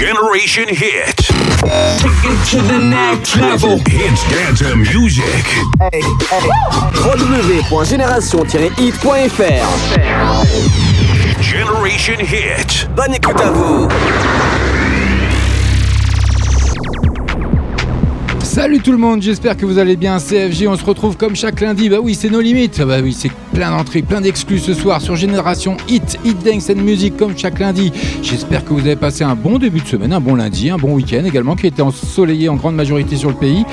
Generation Hit. Take it to the next level. Hits dance music. Hey, www.génération-hit.fr Generation Hit. Bonne écoute à vous. Salut tout le monde, j'espère que vous allez bien. CFG, on se retrouve comme chaque lundi. Bah oui, c'est nos limites. Bah oui, c'est plein d'entrées, plein d'exclus ce soir sur Génération Hit, Hit Dance and Music comme chaque lundi. J'espère que vous avez passé un bon début de semaine, un bon lundi, un bon week-end également qui était ensoleillé en grande majorité sur le pays.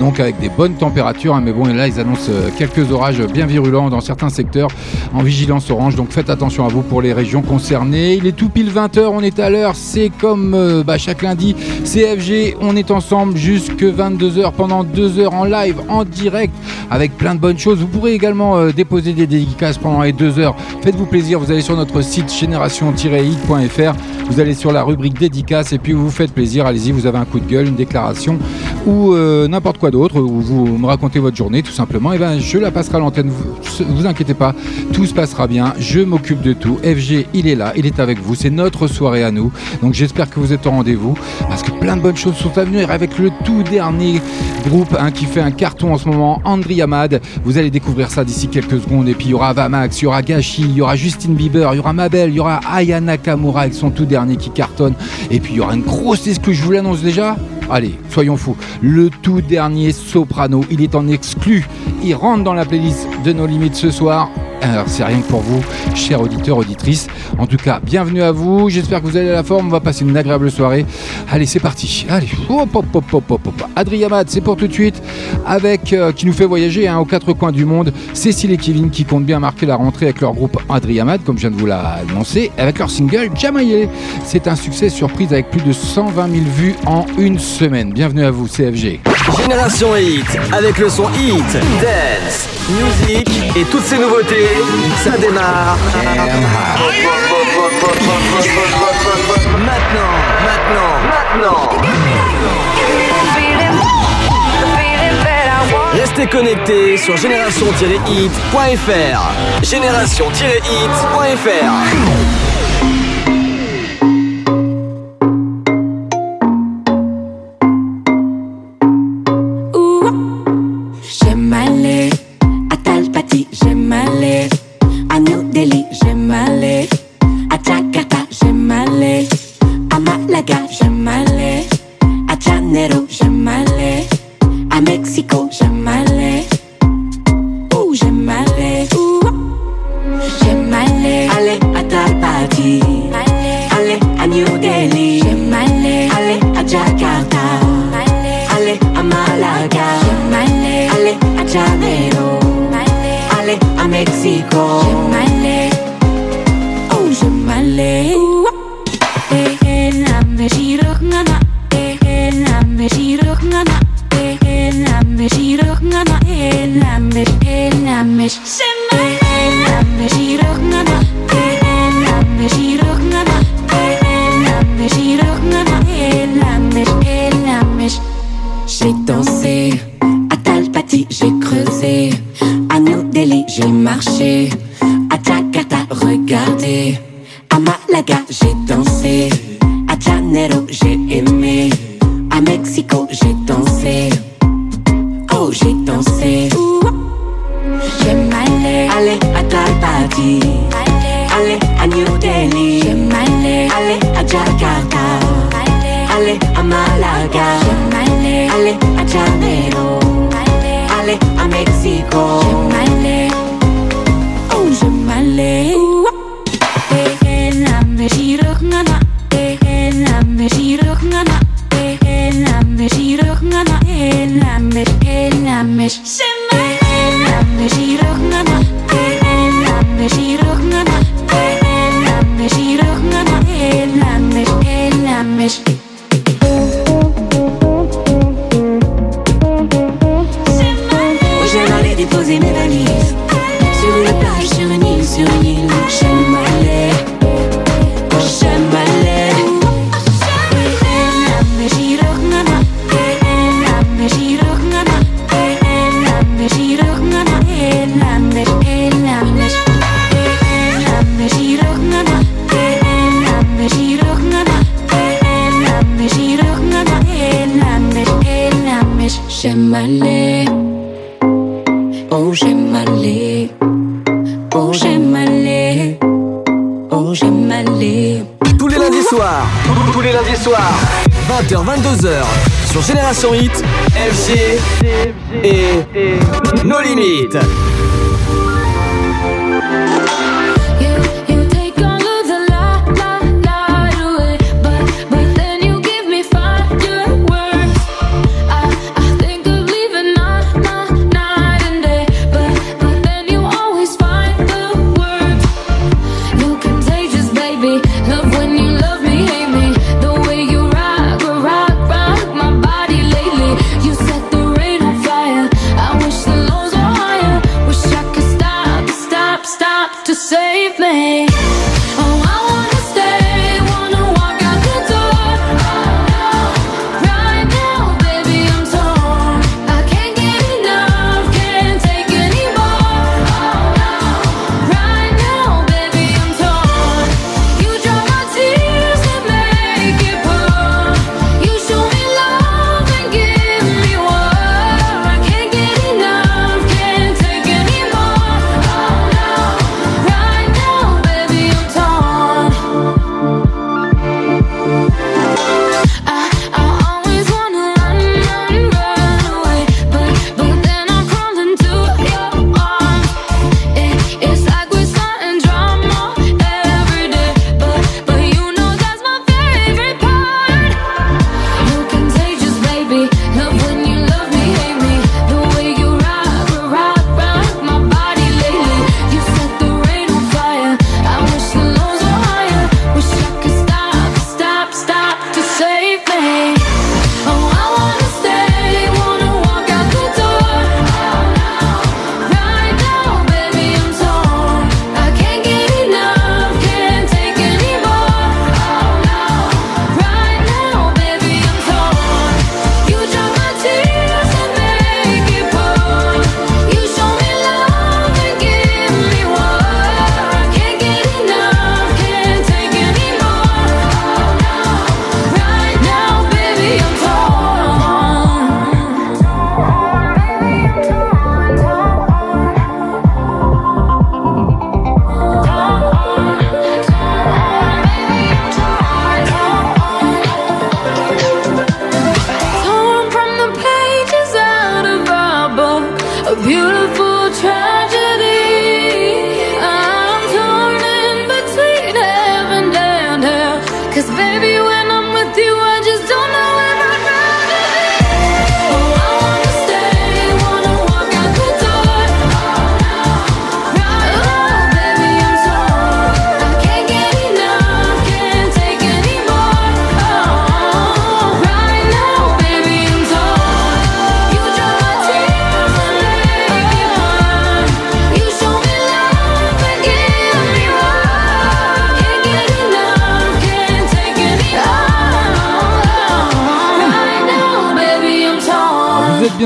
Donc avec des bonnes températures. Hein. mais bon, là, ils annoncent euh, quelques orages bien virulents dans certains secteurs en vigilance orange. Donc faites attention à vous pour les régions concernées. Il est tout pile 20h, on est à l'heure. C'est comme euh, bah, chaque lundi. CFG, on est ensemble jusque 22 heures pendant deux heures en live, en direct, avec plein de bonnes choses. Vous pourrez également euh, déposer des dédicaces pendant les deux heures. Faites-vous plaisir, vous allez sur notre site génération-hit.fr, vous allez sur la rubrique dédicace et puis vous faites plaisir. Allez-y, vous avez un coup de gueule, une déclaration ou euh, n'importe quoi d'autre, ou vous me racontez votre journée tout simplement. Et eh ben je la passerai à l'antenne. Vous, vous inquiétez pas, tout se passera bien. Je m'occupe de tout. FG, il est là, il est avec vous. C'est notre soirée à nous. Donc j'espère que vous êtes au rendez-vous parce que plein de bonnes choses sont à venir avec le tout dernier groupe hein, qui fait un carton en ce moment, Andri Amad. Vous allez découvrir ça d'ici quelques secondes. Et puis il y aura Vamax, il y aura Gashi, il y aura Justin Bieber, il y aura Mabel, il y aura Aya Nakamura avec son tout dernier qui cartonne. Et puis il y aura une grosse exclue, je vous l'annonce déjà. Allez, soyons fous. Le tout dernier soprano, il est en exclu. Il rentre dans la playlist de nos limites ce soir. Alors c'est rien que pour vous, chers auditeurs, auditrices. En tout cas, bienvenue à vous. J'espère que vous allez à la forme. On va passer une agréable soirée. Allez, c'est parti. Allez, hop, hop, hop, hop, hop, hop. Adriamad, c'est pour tout de suite. Avec euh, qui nous fait voyager hein, aux quatre coins du monde. Cécile et Kevin qui comptent bien marquer la rentrée avec leur groupe Adriamad, comme je viens de vous l'annoncer, avec leur single Jamaye. C'est un succès surprise avec plus de 120 000 vues en une semaine. Bienvenue à vous, CFG. Génération Hit, avec le son Hit, Dance, Music et toutes ces nouveautés, ça démarre. Maintenant, maintenant, maintenant. Restez connectés sur génération-hit.fr. Génération-hit.fr. bouger ton C. J'aime aller, aller à ta party. Aller à New Delhi. J'aime aller, aller à Jakarta. Aller à Malaga. J'aime aller, aller à Janeiro. Aller à Mexico. J'aime aller.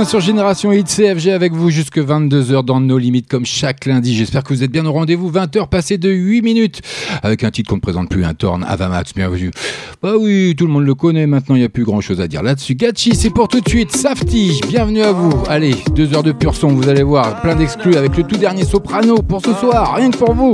Sur Génération Hit CFG avec vous jusque 22h dans nos limites comme chaque lundi. J'espère que vous êtes bien au rendez-vous. 20h passées de 8 minutes avec un titre qu'on ne présente plus, un Torn Avamax. Bienvenue. Bah oui, tout le monde le connaît maintenant, il n'y a plus grand chose à dire là-dessus. Gachi, c'est pour tout de suite. Safety, bienvenue à vous. Allez, deux heures de pur son, vous allez voir. Plein d'exclus avec le tout dernier soprano pour ce soir, rien que pour vous.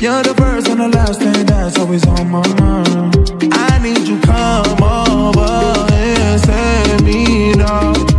You're the first and the last thing that's always on my mind. I need you come over and set me down.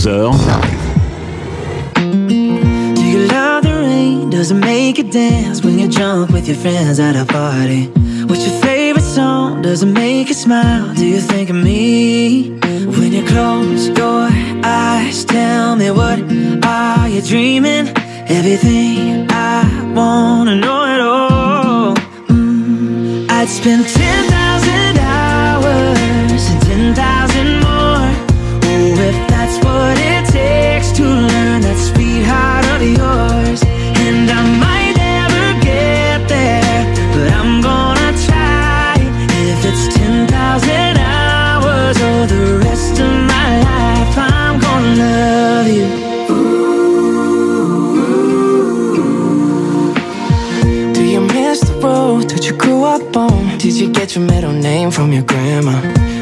22h. Do you love the rain? Does it make you dance when you're drunk with your friends at a party? What's your favorite song? Does it make you smile? Do you think of me? When you close your eyes, tell me what are you dreaming? Everything I wanna know at all. Mm, I'd spend get your middle name from your grandma?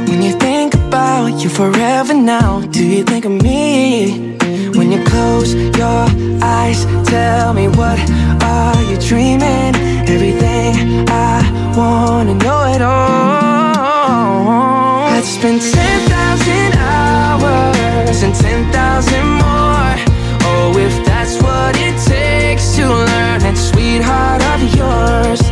When you think about you forever now, do you think of me? When you close your eyes, tell me what are you dreaming? Everything I wanna know it all. I'd spend 10,000 hours and 10,000 more. Oh, if that's what it takes to learn that sweetheart of yours.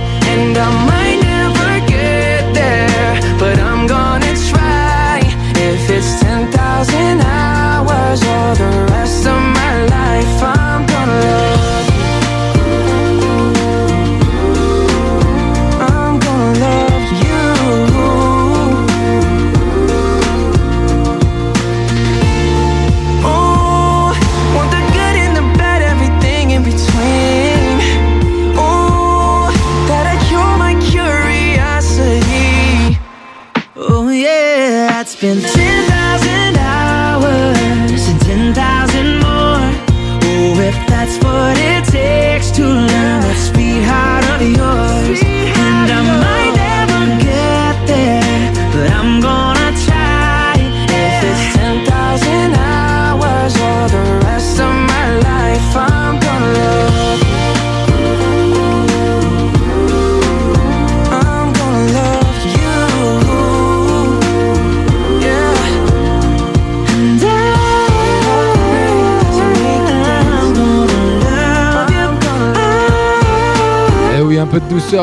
Another.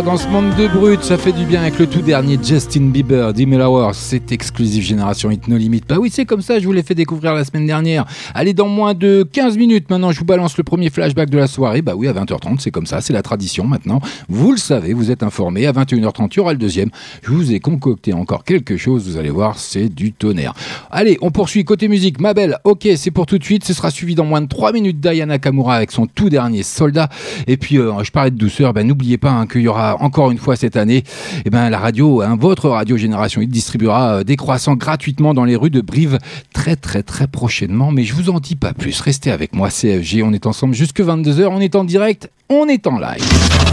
Dans ce monde de brut, ça fait du bien avec le tout dernier Justin Bieber, 10 000 Hours, c'est exclusif Génération Hit No Limit. Bah oui, c'est comme ça, je vous l'ai fait découvrir la semaine dernière. Allez, dans moins de 15 minutes maintenant, je vous balance le premier flashback de la soirée. Bah oui, à 20h30, c'est comme ça, c'est la tradition maintenant. Vous le savez, vous êtes informés. À 21h30, il y aura le deuxième. Je vous ai concocté encore quelque chose, vous allez voir, c'est du tonnerre. Allez, on poursuit côté musique. Ma belle, ok, c'est pour tout de suite. Ce sera suivi dans moins de 3 minutes d'Ayana Kamura avec son tout dernier soldat. Et puis, euh, je parlais de douceur, ben, n'oubliez pas hein, qu'il y aura encore une fois cette année, eh ben, la radio, hein, votre radio Génération Hit distribuera euh, des croissants gratuitement dans les rues de Brive très très très prochainement. Mais je vous en dis pas plus. Restez avec moi, CFG. On est ensemble jusque 22h. On est en direct, on est en live.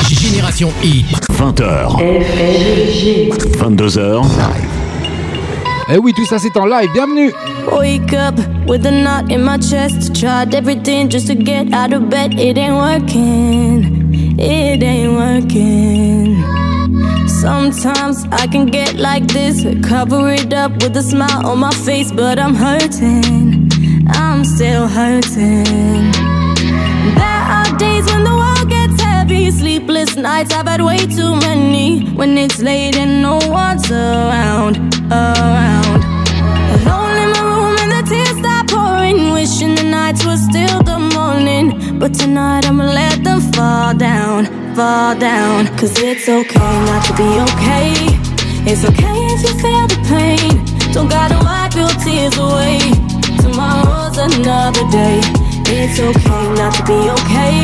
Génération Hit. 20h. 22h. Eh oui, tout ça c'est en live. Bienvenue. Wake up with a knot in my chest. Tried everything just to get out of bed. It ain't working. It ain't working. Sometimes I can get like this. Cover it up with a smile on my face, but I'm hurting. I'm still hurting. There are days when the world gets heavy. Sleepless nights, I've had way too many. When it's late and no one's around, around. Alone in my room and the tears start pouring. Wishing the nights were still the morning. But tonight I'ma let them fall down, fall down. Cause it's okay not to be okay. It's okay if you feel the pain. Don't gotta wipe your tears away. Tomorrow's another day. It's okay not to be okay.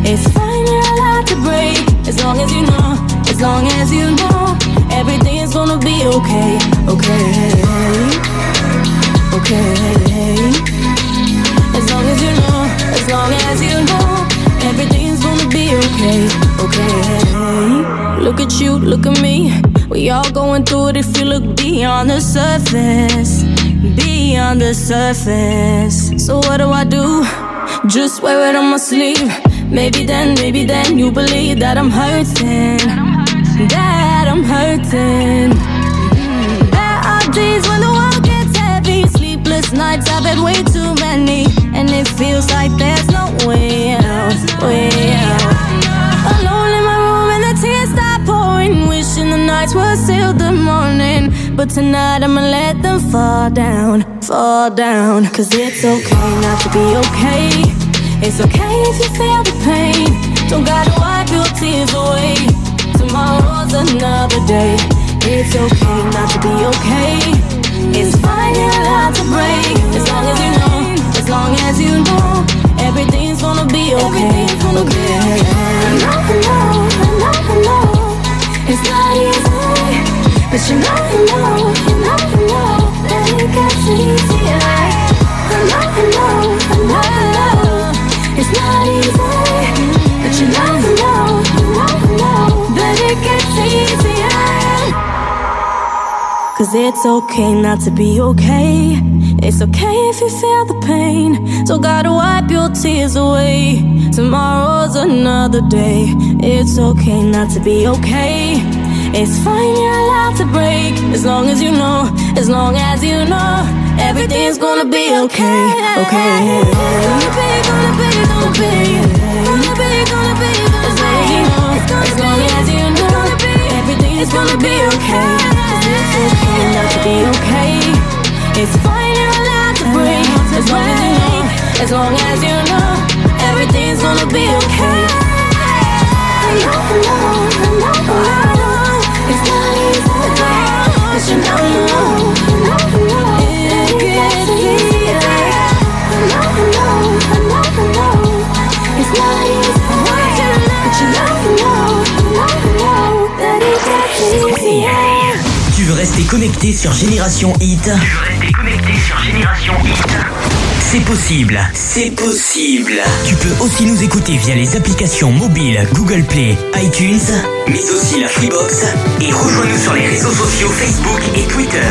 It's fine, you're allowed to break. As long as you know, as long as you know, everything's gonna be okay. Okay. Okay. As long as you know, as long as you know, everything's gonna be okay. Okay. Look at you, look at me. We all going through it if you look beyond the surface. Beyond the surface. So what do I do? Just wear it on my sleeve. Maybe then, maybe then you believe that I'm hurting. That I'm hurting. There are days when the world gets heavy. Sleep nights I've had way too many, and it feels like there's no way out, way out. Alone in my room and the tears start pouring, wishing the nights were still the morning. But tonight I'ma let them fall down, fall down. Cause it's okay not to be okay. It's okay if you feel the pain. Don't gotta wipe your tears away. Tomorrow's another day. It's okay not to be okay. It's fine, you're allowed to break. As long as you know, as long as you know, everything's gonna be okay. Gonna okay. Be okay. I know, I know, I know, I know. It's not easy, but you know, you know, you know, you know that it gets easier. I know, I know, I know, I know. It's not easy, but you know, you know, you know, you know that it gets easier. Cause it's okay not to be okay. It's okay if you feel the pain. So gotta wipe your tears away. Tomorrow's another day. It's okay not to be okay. It's fine, you're allowed to break. As long as you know, as long as you know, everything's gonna be okay. Okay. Gonna be, gonna be, gonna be. Gonna be, gonna be, gonna be. As long as you know, everything's gonna be okay it's okay not to be okay. Tu veux rester connecté sur Génération Hit? Sur Génération Hit C'est possible, c'est possible. Tu peux aussi nous écouter via les applications mobiles Google Play, iTunes, mais aussi la Freebox et rejoins-nous sur les réseaux sociaux Facebook et Twitter.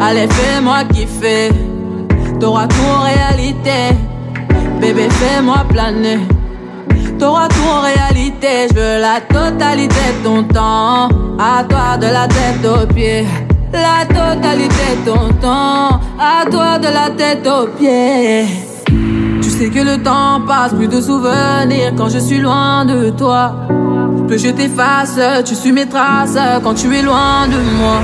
Allez, fais-moi kiffer, t'auras tout réalité. Bébé, fais-moi planer. T'auras tout en réalité, je veux la totalité de ton temps. À toi de la tête aux pieds. La totalité de ton temps. À toi de la tête aux pieds. Tu sais que le temps passe, plus de souvenirs quand je suis loin de toi. Plus je t'efface, tu suis mes traces quand tu es loin de moi.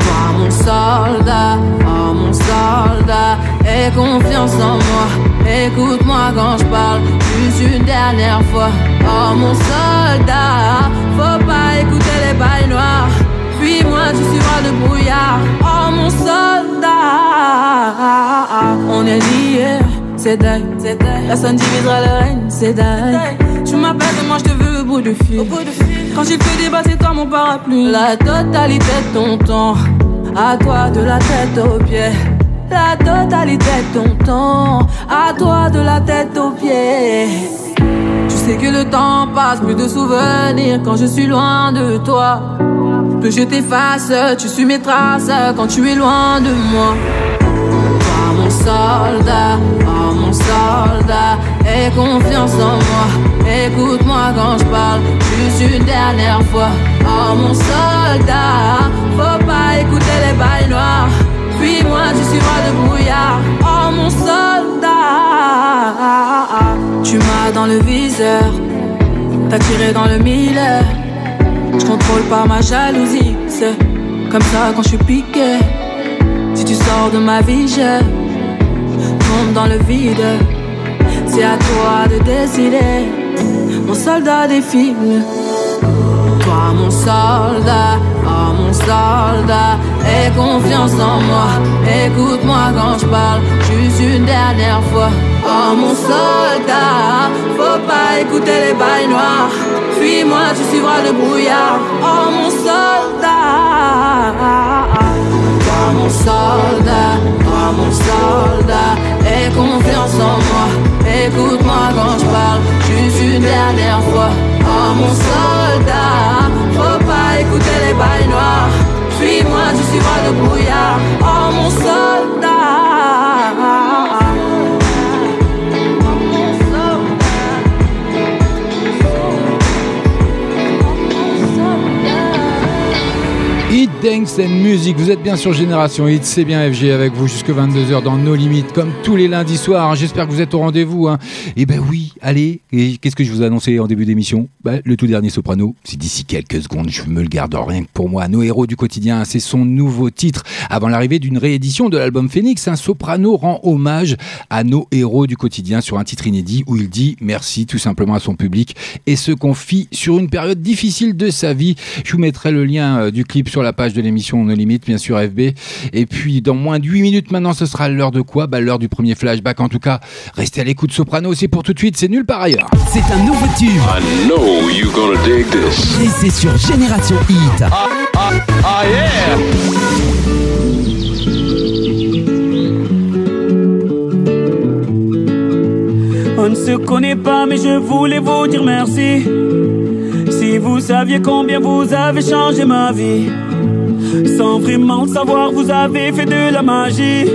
Toi, mon soldat, oh mon soldat, aie confiance en moi. Écoute-moi quand je parle, juste une dernière fois. Oh mon soldat, faut pas écouter les bails noirs. Puis moi tu suivras le brouillard. Oh mon soldat, on est liés, c'est dingue, c'est dingue. Personne divisera le règne, c'est dingue. Tu m'appelles et moi je te veux au bout du fil. Quand j'ai fait débat, c'est toi mon parapluie. La totalité de ton temps, à toi de la tête aux pieds la totalité de ton temps, à toi de la tête aux pieds. Tu sais que le temps passe, plus de souvenirs quand je suis loin de toi. Plus je t'efface, tu suis mes traces quand tu es loin de moi. Toi, mon soldat, oh mon soldat, aie confiance en moi. Écoute-moi quand je parle, juste une dernière fois. Oh mon soldat, faut pas écouter les balles noires. Puis moi tu suivras le brouillard. Oh mon soldat. Tu m'as dans le viseur. T'as tiré dans le mille. Je contrôle pas ma jalousie. C'est comme ça quand je suis piqué. Si tu sors de ma vie je tombe dans le vide. C'est à toi de décider. Mon soldat défile Toi mon soldat Oh mon soldat, aie confiance en moi. Écoute-moi quand je parle, juste une dernière fois. Oh mon soldat, faut pas écouter les bails noirs. Fuis-moi, tu suivras le brouillard. Oh mon soldat. Oh mon soldat, oh mon soldat, aie confiance en moi. Écoute-moi quand je parle, juste une dernière fois. Oh mon soldat, faut pas écouter les bails noirs. Suis-moi, tu suivras le brouillard. Oh mon soldat. Dance and Music. Vous êtes bien sur Génération Hit, c'est bien FG avec vous jusque 22h dans nos limites, comme tous les lundis soirs. J'espère que vous êtes au rendez-vous. Hein. Et eh ben oui, allez. Qu'est-ce que je vous ai annoncé en début d'émission? Ben, Le tout dernier soprano. C'est d'ici quelques secondes, je me le garde rien que pour moi. Nos héros du quotidien, c'est son nouveau titre. Avant l'arrivée d'une réédition de l'album Phoenix, un soprano rend hommage à nos héros du quotidien sur un titre inédit où il dit merci tout simplement à son public et se confie sur une période difficile de sa vie. Je vous mettrai le lien euh, du clip sur la page de l'émission No Limite, bien sûr FB. Et puis dans moins de 8 minutes maintenant, ce sera l'heure de quoi? Bah, L'heure du premier flashback. En tout cas, restez à l'écoute Soprano, c'est pour tout de suite, c'est nulle part ailleurs. C'est un nouveau tube. I know you're gonna dig this. Et c'est sur Génération Hit. Ah, ah, ah yeah On ne se connaît pas, mais je voulais vous dire merci. Si vous saviez combien vous avez changé ma vie. Sans vraiment le savoir, vous avez fait de la magie.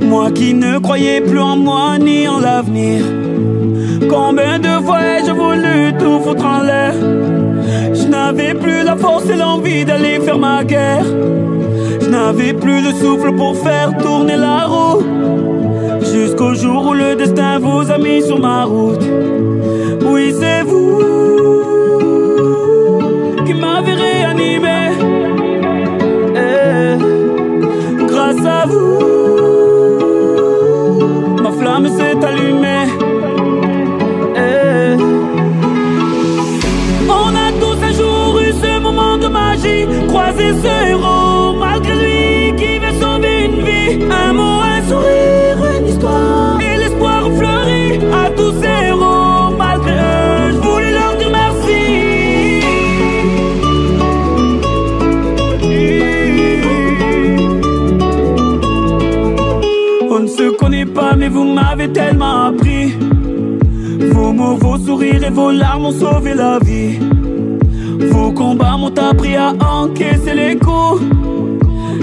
Moi qui ne croyais plus en moi ni en l'avenir. Combien de fois ai-je voulu tout foutre en l'air? Je n'avais plus la force et l'envie d'aller faire ma guerre. Je n'avais plus de souffle pour faire tourner la roue. Jusqu'au jour où le destin vous a mis sur ma route. Croisé ce héros malgré lui qui veut sauver une vie. Un mot, un sourire, une histoire. Et l'espoir fleurit à tous ces héros malgré eux. Je voulais leur dire merci. On ne se connaît pas, mais vous m'avez tellement appris. Vos mots, vos sourires et vos larmes ont sauvé la vie. Vos combats m'ont appris à encaisser les coups.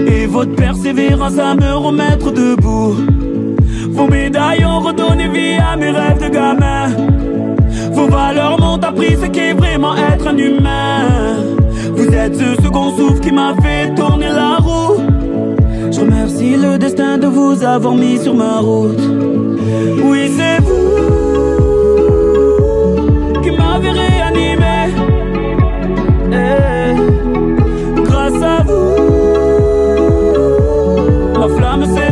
Et votre persévérance à me remettre debout. Vos médailles ont redonné vie à mes rêves de gamin. Vos valeurs m'ont appris ce qu'est vraiment être un humain. Vous êtes ce second souffle qui m'a fait tourner la roue. Je remercie le destin de vous avoir mis sur ma route. Oui, c'est vous qui m'avez réanimé. Ma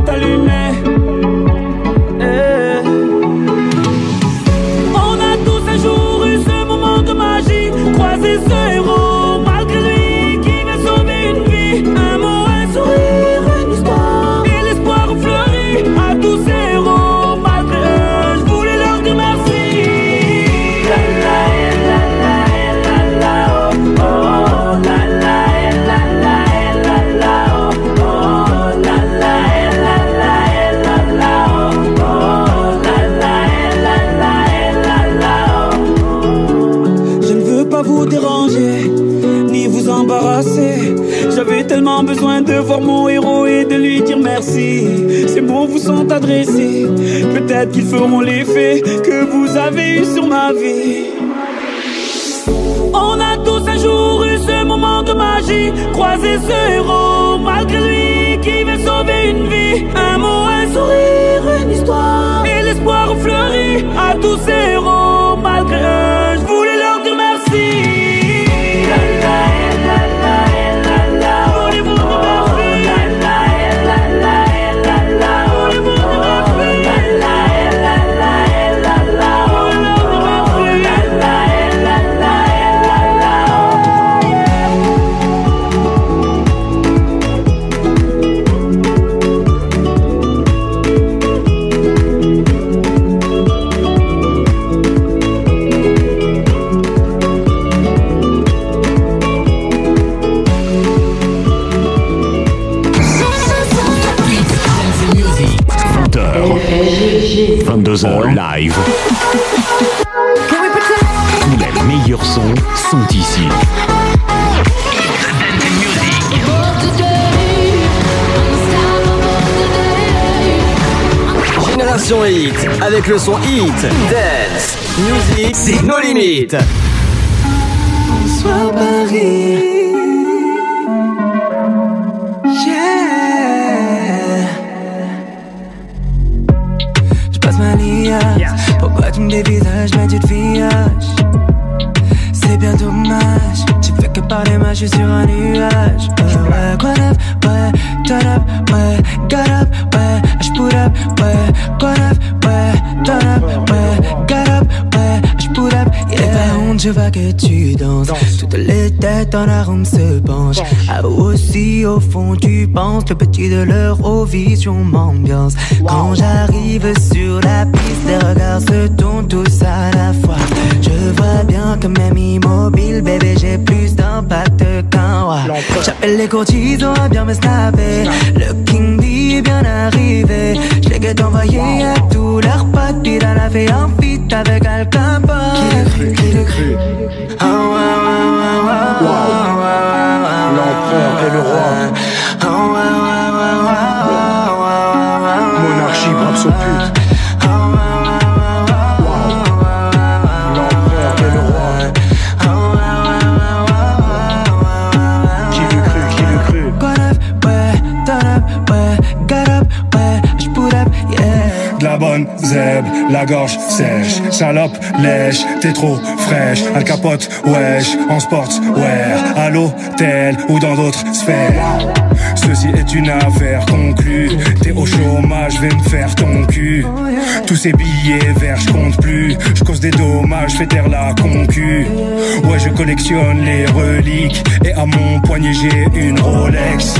merci. Ces mots vous sont adressés. Peut-être qu'ils feront l'effet que vous avez eu sur ma vie. On a tous un jour eu ce moment de magie, croisé ce héros malgré lui qui veut sauver une vie. Un mot, un sourire, une histoire. Et l'espoir fleurit à tous ces héros malgré eux. Je voulais leur dire merci. Live. Tous les meilleurs sons sont ici. Génération Hit, avec le son Hit, Dance, Music, c'est nos limites. Bonsoir Paris. Às noites vias. C'est bien dommage. Tu fais que parler, moi je suis sur un nuage. Ouais, ouais, what up, ouais, turn up, ouais, got up, ouais, je put up, ouais, what up, ouais, turn up, ouais, got up, ouais, je put up, yeah. Et pas honte, je vois que tu danses. Toutes les têtes dans la ronde se penchent. Ah, aussi au fond, tu penses, le petit de l'Eurovision m'ambiance. Quand j'arrive sur la piste, les regards se tournent tous à la fois. Je vois bien que même immobile, bébé, j'ai plus d'impact qu'un roi. J'appelle les courtisans à bien me snapper. Le King D est bien arrivé. Je l'ai guette envoyé à tous leurs potes. Elle a fait un feat avec Al Capone. Qui cru, qui le. Ah, L'empereur et le roi. Ah, pute. Ah, la gorge sèche, salope, lèche, t'es trop fraîche, Al capote, wesh, en sportswear, à l'hôtel ou dans d'autres sphères. Ceci est une affaire conclue, t'es au chômage, vais me faire ton cul. Tous ces billets verts, je compte plus, je cause des dommages, fais taire la concu. Ouais, je collectionne les reliques, et à mon poignet j'ai une Rolex.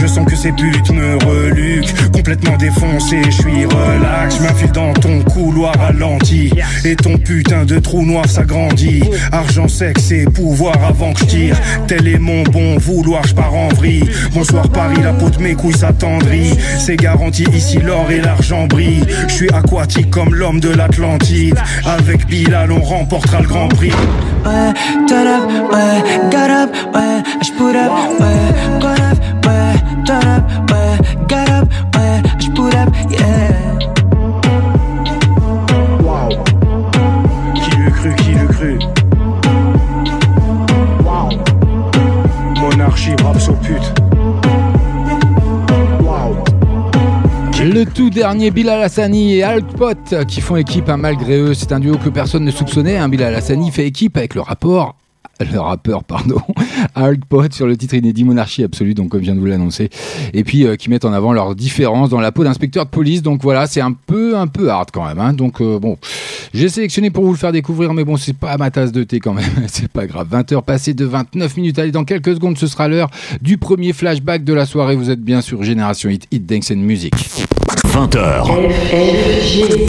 Je sens que ces putes me reluquent, complètement défoncé, je suis relax, je m'infile dans ton couloir ralenti, et ton putain de trou noir s'agrandit. Argent, sexe et pouvoir avant que je tire, tel est mon bon vouloir, je pars en vrille. Bonsoir Paris, la peau de mes couilles s'attendrit, c'est garanti ici l'or et l'argent brille. Je suis aquatique comme l'homme de l'Atlantide, avec Bilal on remportera le Grand Prix. ouais, turn up, ouais, got up, ouais, je put up, ouais, got up, ouais, turn up, ouais, got up, ouais, je put up, yeah. Qui le cru, cru? Monarchie, brave son pute. Le tout dernier Bilal Hassani et Alkpot qui font équipe hein, malgré eux. C'est un duo que personne ne soupçonnait. hein. Bilal Hassani fait équipe avec le rapport. Le rappeur, pardon, Alkpot sur le titre inédit Monarchie Absolue, donc comme je viens de vous l'annoncer, et puis euh, qui mettent en avant leurs différences dans la peau d'inspecteur de police. Donc voilà, c'est un peu, un peu hard quand même. hein. Donc euh, bon, j'ai sélectionné pour vous le faire découvrir, mais bon, c'est pas ma tasse de thé quand même. c'est pas grave. 20h passées de 29 minutes. Allez, dans quelques secondes, ce sera l'heure du premier flashback de la soirée. Vous êtes bien sur Génération Hit, Hit Dance and Music. 20h.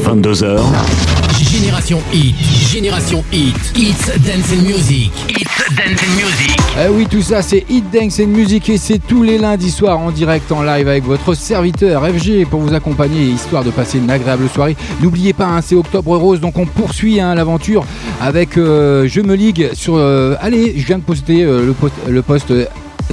22h. Génération Hit, Génération Hit, Hits Dance and Music, Hits Dance and Music. Eh oui, tout ça, c'est Hit Dance and Music et c'est tous les lundis soirs en direct, en live avec votre serviteur FG pour vous accompagner, histoire de passer une agréable soirée. N'oubliez pas, hein, c'est Octobre Rose, donc on poursuit hein, l'aventure avec euh, Je me ligue sur. euh, allez, je viens de poster euh, le post, le post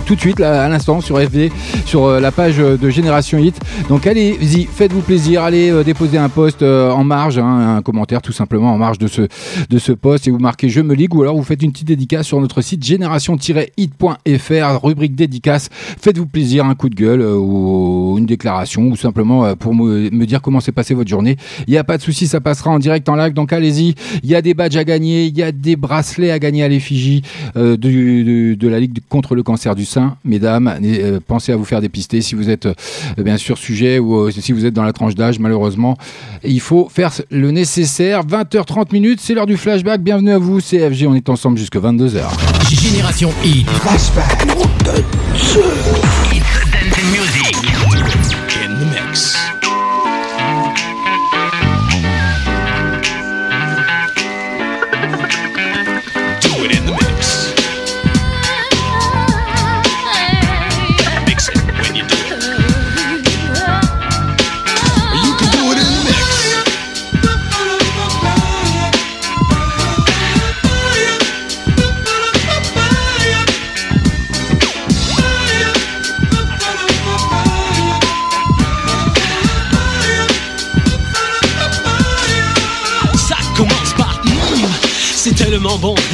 tout de suite à l'instant sur FV sur euh, la page euh, de Génération Hit. Donc allez-y faites-vous plaisir allez euh, déposer un post en marge hein, un commentaire tout simplement en marge de ce de ce post et vous marquez je me ligue ou alors vous faites une petite dédicace sur notre site génération-hit.fr rubrique dédicace. Faites-vous plaisir un coup de gueule ou une déclaration ou simplement pour me, dire comment s'est passée votre journée. Il n'y a pas de souci ça passera en direct en live donc allez-y. Il y a des badges à gagner il y a des bracelets à gagner à l'effigie de, de la Ligue contre le cancer du sein. Mesdames, euh, pensez à vous faire dépister si vous êtes euh, bien sûr sujet ou euh, si vous êtes dans la tranche d'âge, malheureusement. Il faut faire le nécessaire. 20h30 minutes, c'est l'heure du flashback. Bienvenue à vous, CFG. On est ensemble jusqu'à 22h. Génération Hit. Flashback.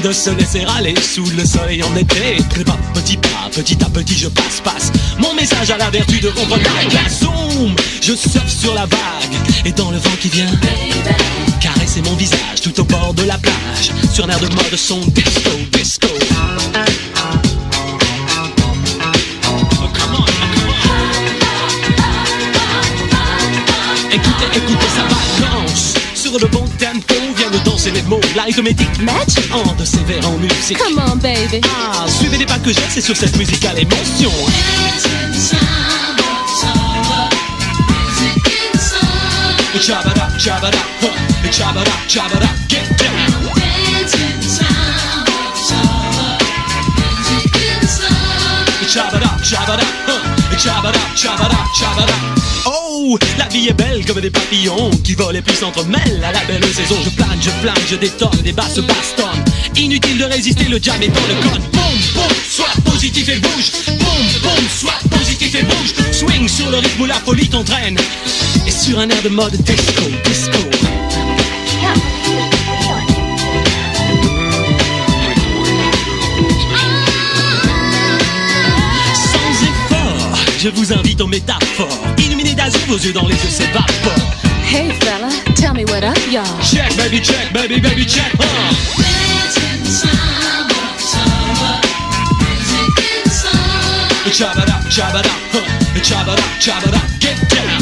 De se laisser aller sous le soleil en été. Petit pas, petit pas, petit à petit je passe, passe. Mon message à la vertu de comprendre la. Zoom, je surfe sur la vague. et dans le vent qui vient. Caresser mon visage tout au bord de la plage, sur un air de mode son disco, disco. Écoutez, écoutez, ça balance sur le bon de danser les mots. L'arithmétique match en de sévère en musique. Come on, baby. Ah, suivez les pas que j'ai, c'est sur cette musicale émotion. Chabada, chabada, huh, chabada, chabada, get down. Chabada, chabada, huh, chabada, chabada, chabada. Oh, la vie est belle comme des papillons qui volent et puis s'entremêlent à la belle saison. Je plane, je plane, je détonne, des basses bastonnes. Inutile de résister, le jam est dans le con. Boum, boum, sois positif et bouge. Boum, boum, sois positif et bouge. Swing sur le rythme où la folie t'entraîne. Et sur un air de mode disco, disco. Sans effort, je vous invite aux métaphores. Illuminé d'azur, vos yeux dans les yeux s'évaporent. Hey, fella, tell me what up, y'all. Check, baby, check, baby, baby, check. huh. Chabada, chabada, huh, chabada, chabada, get down.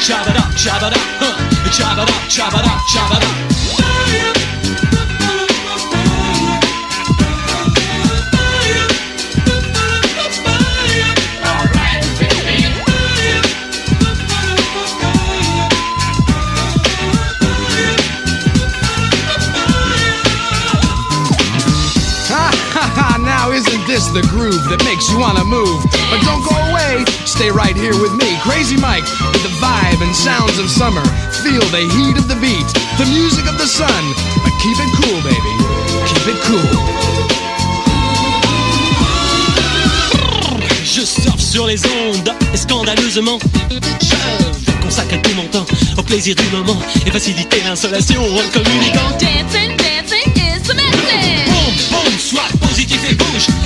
Chabada, chabada, huh, chabada, chabada, chabada. That makes you wanna move? But don't go away, stay right here with me, Crazy Mike, with the vibe and sounds of summer. Feel the heat of the beat, the music of the sun. But keep it cool, baby. Keep it cool. Je surfe sur les ondes et scandaleusement Je vais consacrer tout mon temps au plaisir du moment et faciliter l'insolation en communiquant Dancing, dancing is the message. Boum, boum, sois positif et bouge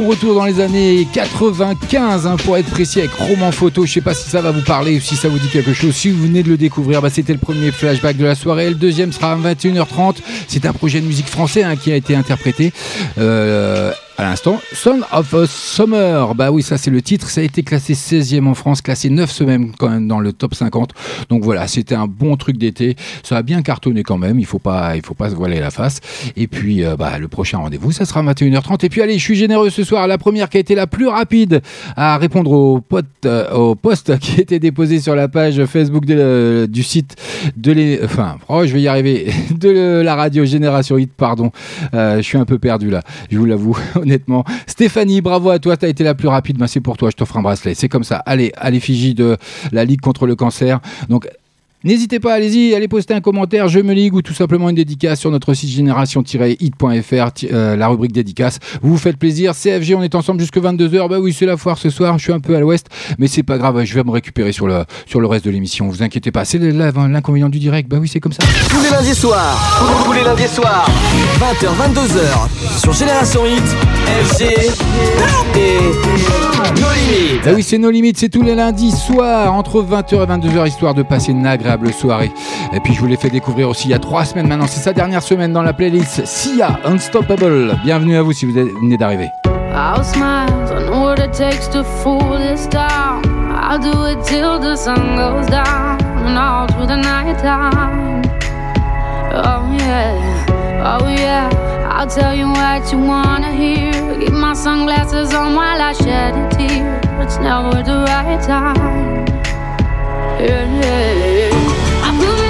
bon retour dans les années 95 hein, pour être précis avec Roman Photo. Je sais pas si ça va vous parler ou si ça vous dit quelque chose. Si vous venez de le découvrir, bah, c'était le premier flashback de la soirée. Le deuxième sera à 21h30. C'est un projet de musique français hein, qui a été interprété. Euh, à l'instant, Son of a Summer. Bah oui, ça c'est le titre. Ça a été classé 16e en France, classé 9 semaines quand même dans le top 50. Donc voilà, c'était un bon truc d'été. Ça a bien cartonné quand même. Il faut pas, il faut pas se voiler la face. Et puis, euh, bah, le prochain rendez-vous, ça sera 21h30. Et puis allez, je suis généreux ce soir. La première qui a été la plus rapide à répondre au, pote, euh, au post qui été déposé sur la page Facebook euh, du site de les, enfin, oh, je vais y arriver, de la radio Génération Hit, pardon. Euh, je suis un peu perdu là, je vous l'avoue, Stéphanie, bravo à toi, tu as été la plus rapide. Ben, c'est pour toi, je t'offre un bracelet. C'est comme ça. Allez, à l'effigie de la Ligue contre le cancer. Donc, N'hésitez pas, allez-y, allez poster un commentaire, je me ligue ou tout simplement une dédicace sur notre site génération-hit.fr, euh, la rubrique dédicace. Vous vous faites plaisir. CFG, on est ensemble jusque 22h. Bah oui, c'est la foire ce soir. Je suis un peu à l'ouest, mais c'est pas grave. Je vais me récupérer sur le, sur le reste de l'émission. Vous inquiétez pas. C'est l'inconvénient du direct. Bah oui, c'est comme ça. Tous les lundis soirs, tous les lundis soirs, 20h, 22h, sur Génération Hit, FG et No Limites. Bah oui, c'est nos limites. C'est tous les lundis soirs, entre 20h et 22h, histoire de passer une agréable soirée. Et puis, je vous l'ai fait découvrir aussi il y a trois semaines maintenant. C'est sa dernière semaine dans la playlist Sia Unstoppable. Bienvenue à vous si vous venez d'arriver. I'll smile, I know what it takes to fool this town. I'll do it till the sun goes down and all through the night time. Oh yeah, oh yeah, I'll tell you what you wanna hear. Keep my sunglasses on while I shed a tear. It's never the right time. yeah, yeah.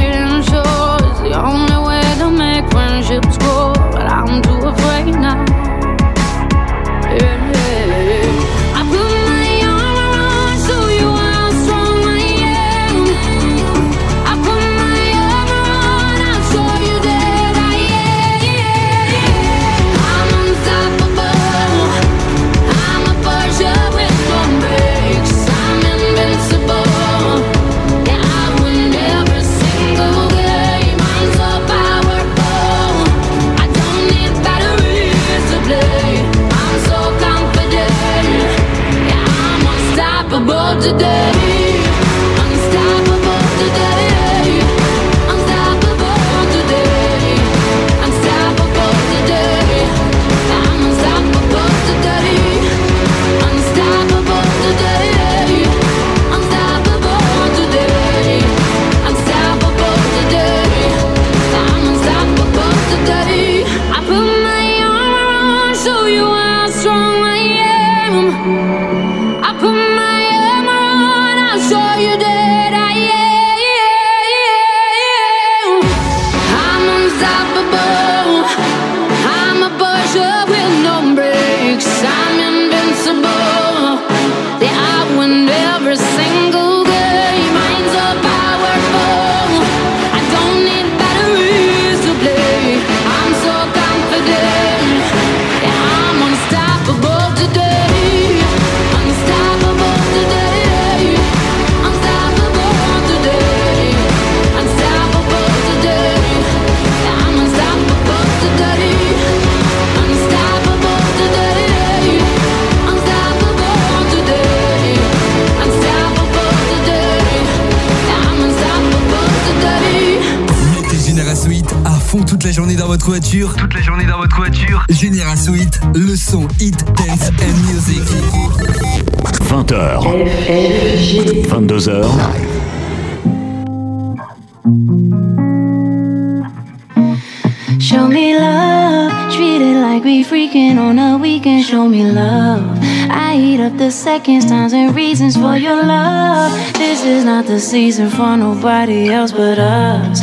seconds, times, and reasons for your love. This is not the season for nobody else but us.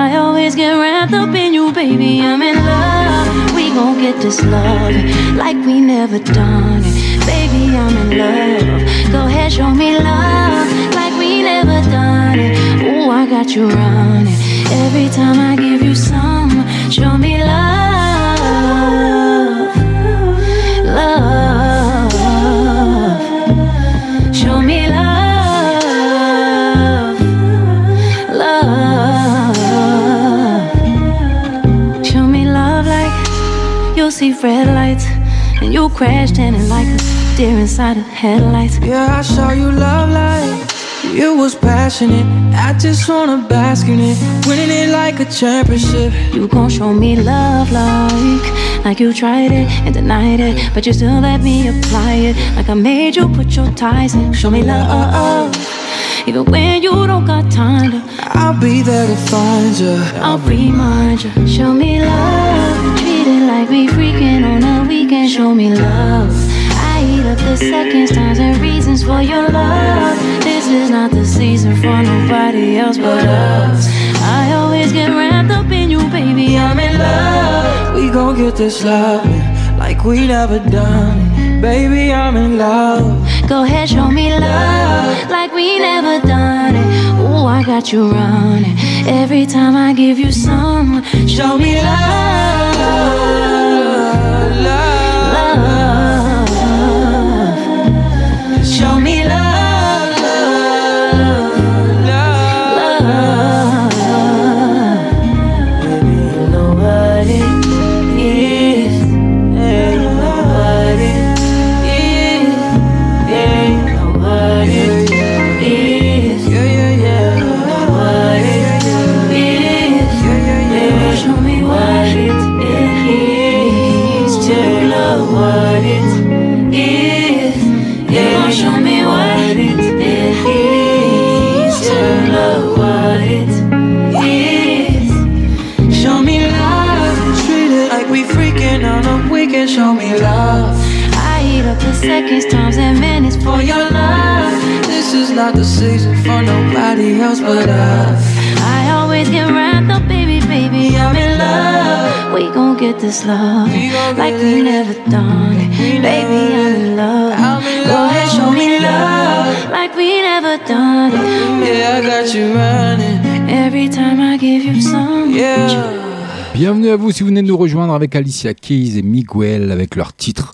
I always get wrapped up in you, baby. I'm in love. We gon' get this love like we never done it. Baby, I'm in love. Go ahead, show me love like we never done it. Ooh, I got you running. Every time I give you some, show me love. Red lights and you crashed in it like a deer inside of headlights. Yeah, I saw you love like you was passionate. I just wanna bask in it, winning it like a championship. You gon' show me love like like you tried it and denied it, but you still let me apply it. Like I made you put your ties in. Show me love, even when you don't got time to. I'll be there to find you. I'll remind you. Show me love, like we freaking on a weekend. Show me love. I eat up the seconds, times, and reasons for your love. This is not the season for nobody else but us. I always get wrapped up in you, baby. I'm in love. We gon' get this love like we never done it. Baby, I'm in love. Go ahead, show me love like we never done it. Ooh, I got you running. Every time I give you some, show me love. Love. This love like we never done it. Baby, I'm in love. Go ahead, show me love like we never done it. Yeah, I got you running. Every time I give you some. Yeah. Bienvenue à vous si vous venez de nous rejoindre avec Alicia Keys et Miguel avec leur titre.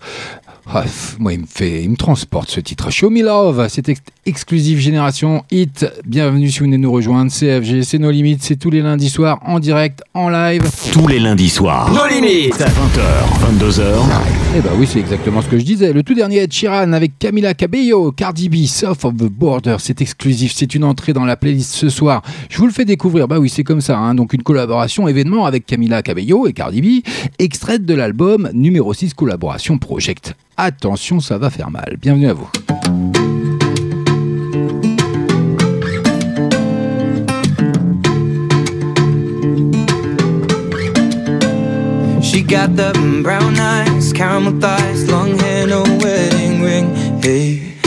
Ah, moi, il me fait, il me transporte ce titre. Show Me Love, c'est ex- exclusif Génération Hit. Bienvenue si vous venez nous rejoindre. CFG, c'est nos limites. C'est tous les lundis soirs en direct, en live. Tous les lundis soirs. Nos limites 20h, 22h. Eh bah oui, c'est exactement ce que je disais. Le tout dernier Ed Sheeran avec Camila Cabello, Cardi B, South of the Border. C'est exclusif, c'est une entrée dans la playlist ce soir. Je vous le fais découvrir. Bah oui, c'est comme ça. hein. Donc une collaboration événement avec Camila Cabello et Cardi B, extraite de l'album numéro 6 collaboration Project. Attention, ça va faire mal. Bienvenue à vous. She got the brown eyes, caramel thighs, long hair, no wedding ring. Hey,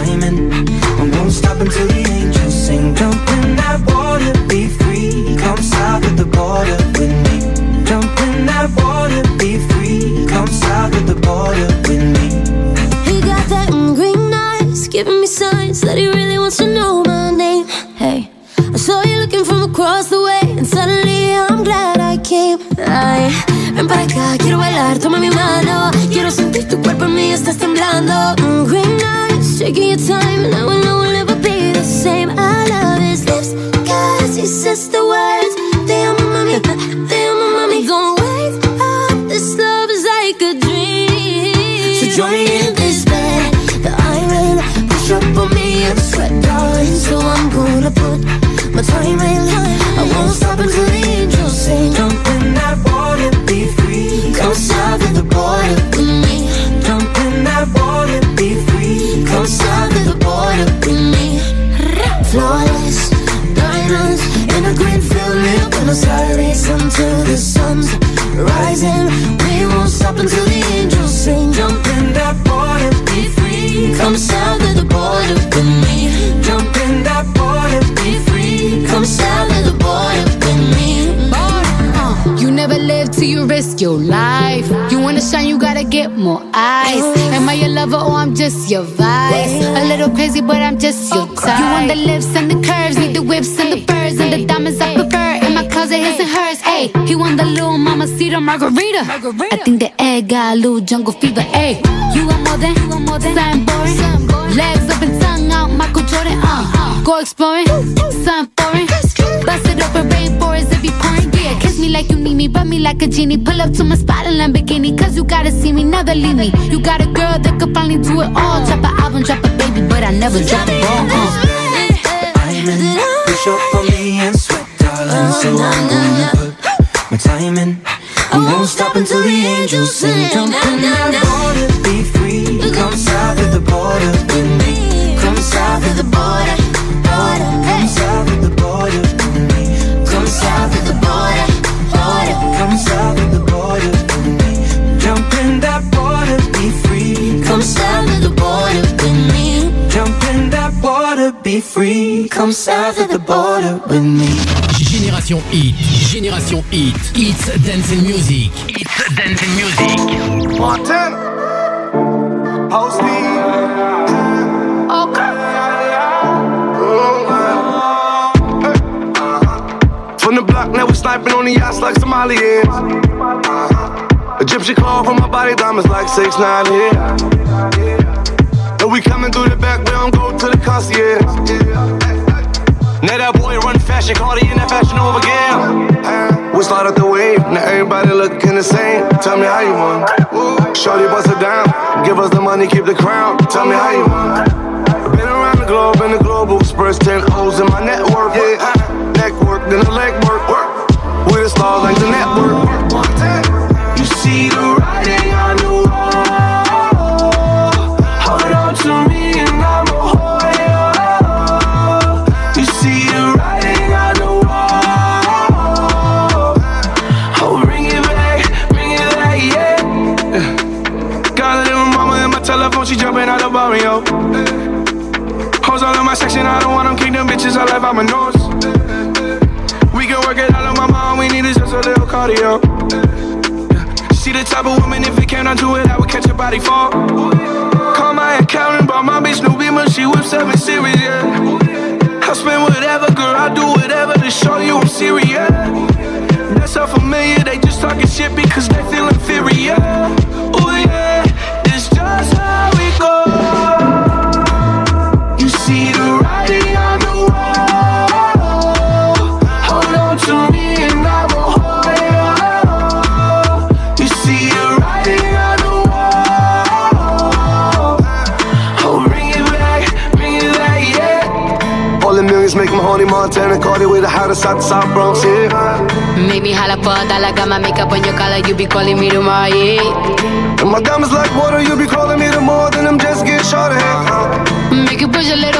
in. I won't stop until the angels sing. Jump in that water, be free. Come south of the border with me. Jump in that water, be free. Come south of the border with me. He got that green eyes, giving me signs that he really wants to know my name. Hey, I saw you looking from across the way, and suddenly I'm glad I came. Ay, ven para acá, quiero bailar, toma mi mano. Quiero sentir tu cuerpo en mí, estás temblando. Mm, green eyes, taking your time, and I will know we'll never be the same. I love his lips, cause he says the words. Te amo, mami, te amo, mami. Don't wake up, this love is like a dream. So join me in this bed that I'm in. Push up on me and sweat, darling. So I'm gonna put my time in. I won't stop until the near Buenos Aires until the sun's rising. We won't stop until the angels sing. Jump in that water, be free. Come south of the border with me. Jump in that water, be free. Come south of the border with me. You never live till you risk your life. You wanna shine, you gotta get more eyes. Am I your lover or I'm just your vice? A little crazy, but I'm just your type. You want the lips and the curves, need the whips and and Hey, he want the little mama cedar margarita. I think the egg got a little jungle fever. Hey, you want more than, you want more than something boring. Legs up and tongue out, Michael Jordan. Uh, go exploring, something foreign. Bust it open, rainforest if you pouring. Yeah, kiss me like you need me, rub me like a genie. Pull up to my spot in Lamborghini, cause you gotta see me, never leave me. You got a girl that could finally do it all. Drop an album, drop a baby, but I never drop a ball. Uh. In. Push up on me and sweat, darling. So I'm gonna put my time in. I won't stop until the angels sing. Jump in that water, be free. Come south of the border with me. Come south of the border, border. Come south of the border with me. Come south of the border, border. Come south of the border with me. Jump in that water, be free. Come south of the border with me. Jump in that water, be free. Come south of the border with me. Génération Hit, Génération Hit, It's Dance and Music, It's Dance and Music. Montana. Post From the block, now we sniping on the yachts like Somalians. Egyptian call from my body, diamonds like 6 9 here. And we coming through the back, we don't go to the concierge. Now that boy run fashion, Cardi in that fashion over again. We up the wave, now everybody looking the same. Tell me how you want. Shorty bust it down, give us the money, keep the crown. Tell me how you want. Been around the globe in the global express, 10 O's in my network. than the leg work. With a star like the network. You see the I don't want them them bitches, I left out my nose. We can work it out on my mom, we need is just a little cardio. She the type of woman, if it came down to it, I would catch a body fall. Call my accountant, bought my bitch new beamer, she whips seven series, yeah. I spend whatever, girl, I do whatever to show you I'm serious. That's so familiar, they just talking shit because they feel inferior. Oh yeah, it's just how we go. Millions make my honey Montana Cardi with the hottest out the South Bronx, yeah. Make me holla for a dollar, got my makeup on your collar, you be calling me tomorrow, yeah. And my diamonds like water, you be calling me tomorrow, then I'm just getting shorter. Make you push a little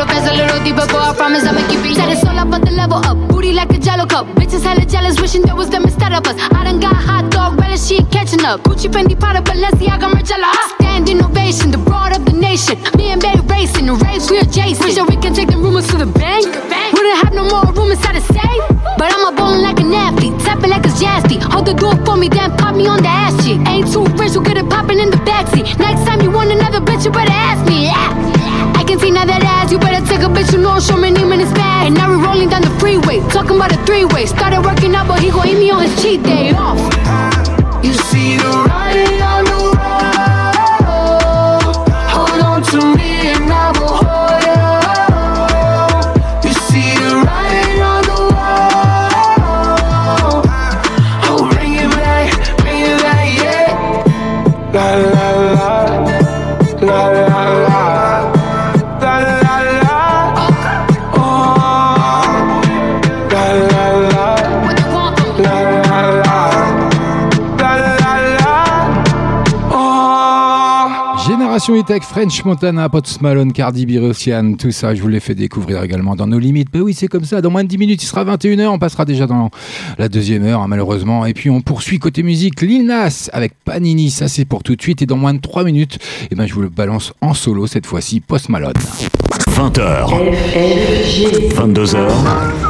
little faster, a little deeper, boy, I promise I'ma keep it. Set it all up, but the level up, booty like a jello cup. Bitches hella jealous, wishing there was them instead of us. I done got hot dog, relish, she ain't catching up. Gucci, Fendi, Prada, Balenciaga, Margiela. I stand innovation, the broad of the nation. Me and Bay racing, the race we adjacent. Wish that we can take the rumors to the bank. Wouldn't have no more room inside the safe. But I'm a ballin' like an athlete, tap it like it's jazzy. Hold the door for me, then pop me on the ass cheek. Ain't too rich, we'll get it poppin' in the backseat. Next time you want another bitch, you better ask me. Yeah. I can see now that ass, you better take a bitch, you know show me name it's bad. And now we rolling down the freeway, talking about a three-way. Started working out, but he gon' eat me on his cheat day off. Avec French Montana, Post Malone, Cardi B, tout ça, je vous l'ai fait découvrir également dans nos limites. Mais oui, c'est comme ça. Dans moins de 10 minutes, il sera 21h. On passera déjà dans la deuxième heure, hein, malheureusement. Et puis, on poursuit côté musique. Lil Nas avec Panini, ça c'est pour tout de suite. Et dans moins de 3 minutes, eh ben, je vous le balance en solo cette fois-ci, Post Malone. 20h. 22h.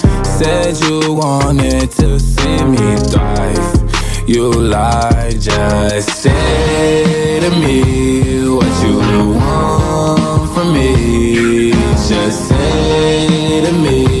Said you wanted to see me thrive. You lied, just say to me what you want from me. Just say to me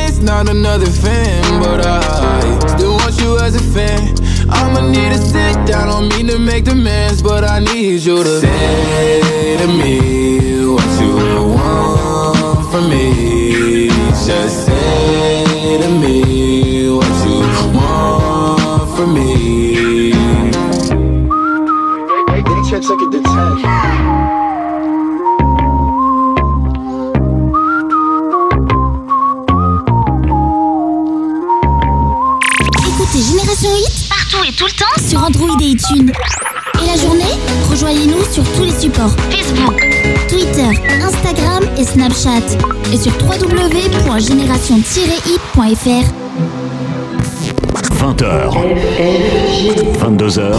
not another fan, but I still want you as a fan. I'ma need a sit down, don't mean to make demands, but I need you to say to me what you want from me. Just say to me what you want from me. Hey, they check, check it, detach. tout le temps sur Android et iTunes. Et la journée, rejoignez-nous sur tous les supports Facebook, Twitter, Instagram et Snapchat. Et sur www.génération-hit.fr. 20h. 22h.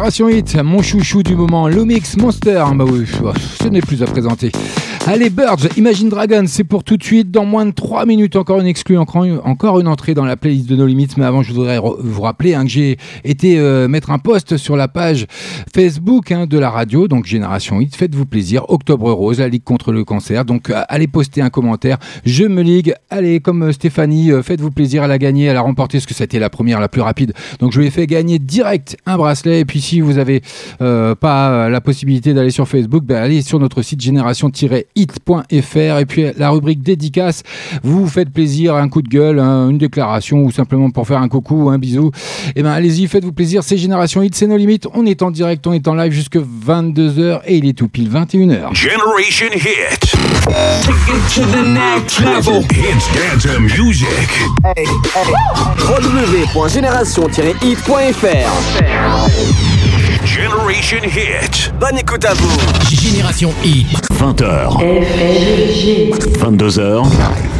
Génération Hit, mon chouchou du moment, Lomix Monster. Bah oui, ce n'est plus à présenter. Allez, Birds, Imagine Dragons, c'est pour tout de suite. Dans moins de 3 minutes, encore une exclue, encore une entrée dans la playlist de No Limits. Mais avant, je voudrais vous rappeler hein, que j'ai été euh, mettre un post sur la page Facebook hein, de la radio, donc Génération Hit. Faites-vous plaisir. Octobre Rose, la Ligue contre le cancer. Donc, euh, allez poster un commentaire. Je me ligue. Allez, comme euh, Stéphanie, faites-vous plaisir. Elle a gagné, elle a remporté, parce que c'était la première, la plus rapide. Donc, je lui ai fait gagner direct un bracelet. Et puis, si vous n'avez pas la possibilité d'aller sur Facebook, ben, allez sur notre site génération hit.fr et puis la rubrique dédicace, vous faites plaisir, un coup de gueule, une déclaration ou simplement pour faire un coucou ou un bisou, et eh ben allez-y, faites-vous plaisir, c'est Génération Hit, c'est nos limites, on est en direct, est en live jusque 22h et il est tout pile 21h. Generation Hit. to the next level. music. Hey, www.génération-hit.fr Generation Hit. Bonne écoute à vous. Génération Hit. 20h. 22h.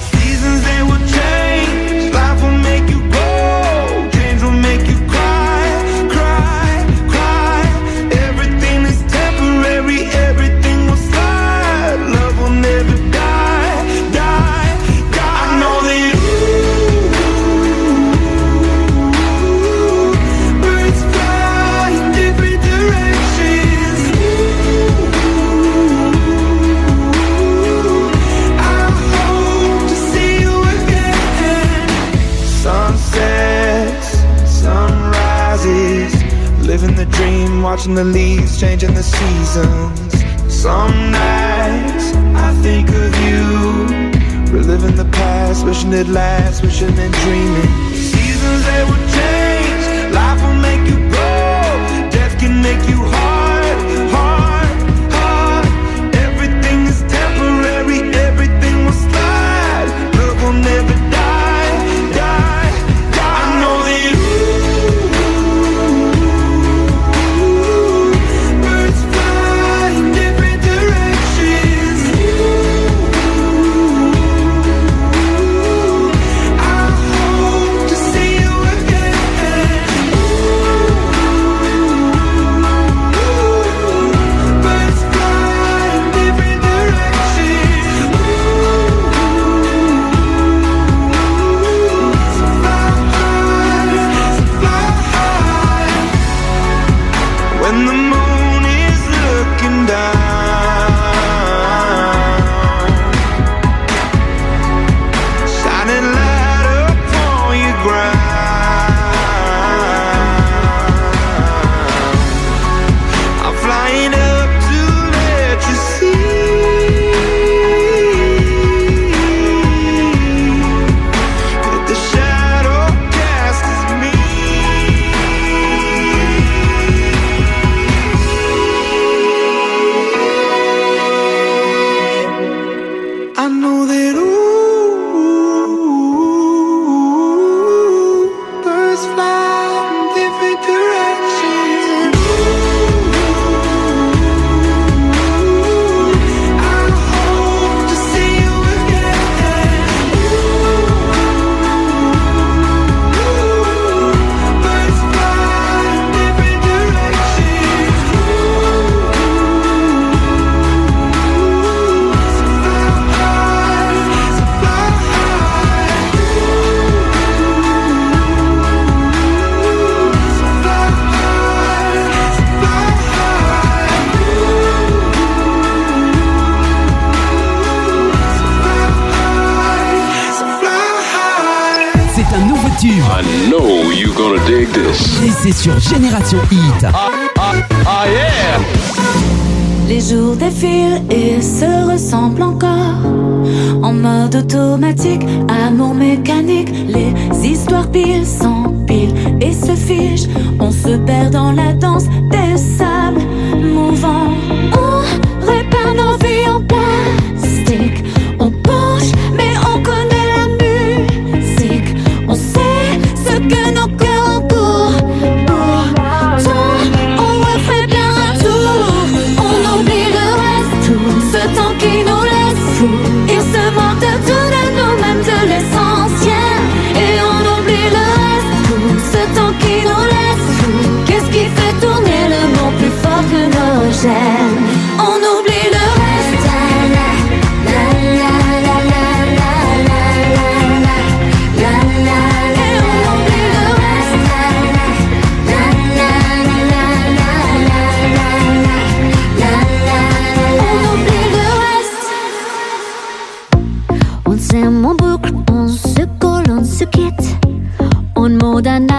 Watching the leaves changing the seasons. Some nights I think of you, reliving the past, wishing it lasts, wishing and dreaming. Seasons they will change, life will make you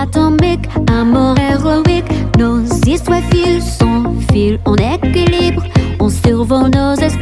mode anatomique, amour héroïque. Nos histoires filent sans fil en équilibre. On survole nos espaces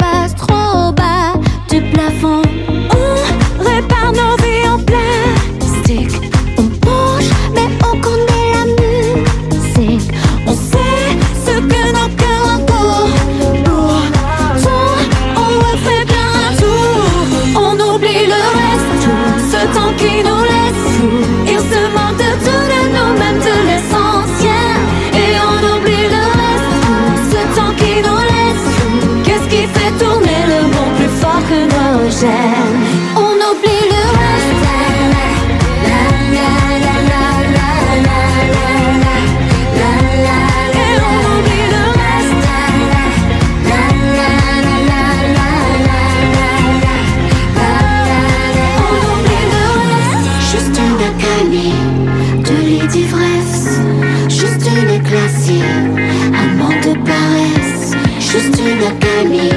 mí.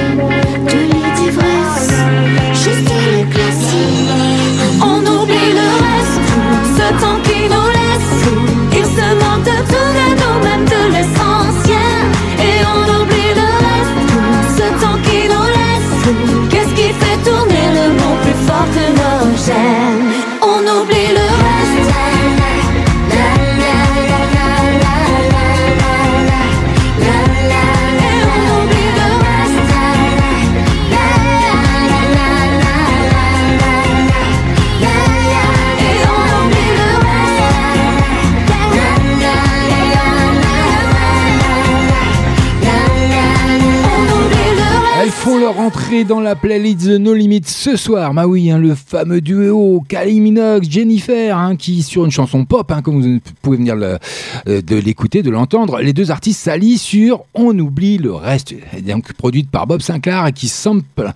Entrée dans la playlist de No Limits ce soir. Bah oui, hein, le fameux duo Kylie Minogue, Jennifer, hein, qui sur une chanson pop, hein, comme vous pouvez venir euh, de l'écouter, de l'entendre, les deux artistes s'allient sur On oublie le reste, donc produite par Bob Sinclair et qui sample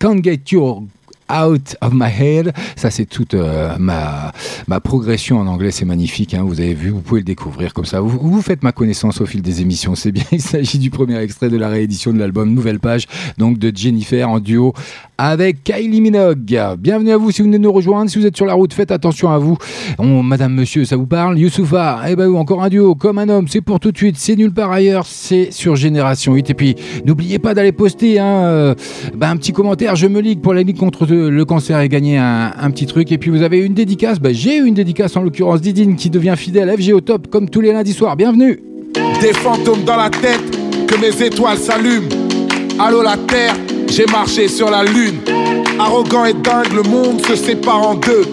Can't Get Your Out of My Head. Ça, c'est toute euh, ma, progression en anglais. C'est magnifique. hein. Vous avez vu, vous pouvez le découvrir comme ça. Vous faites ma connaissance au fil des émissions. C'est bien. Il s'agit du premier extrait de la réédition de l'album Nouvelle Page, donc de Jennifer en duo avec Kylie Minogue. Bienvenue à vous si vous venez nous rejoindre. Si vous êtes sur la route, faites attention à vous. Madame, monsieur, ça vous parle? Youssoufa, eh ben oui, encore un duo, comme un homme. C'est pour tout de suite. C'est nulle part ailleurs. C'est sur Génération 8. Et puis, n'oubliez pas d'aller poster hein, euh, ben, un petit commentaire. Je me ligue pour la ligue contre le cancer et gagner un, petit truc. Et puis, vous avez une dédicace. Ben, J'ai une dédicace, en l'occurrence Didine, qui devient fidèle FG au top, comme tous les lundis soirs. Bienvenue. Des fantômes dans la tête, que mes étoiles s'allument. Allô la terre, j'ai marché sur la lune. Arrogant et dingue, le monde se sépare en deux.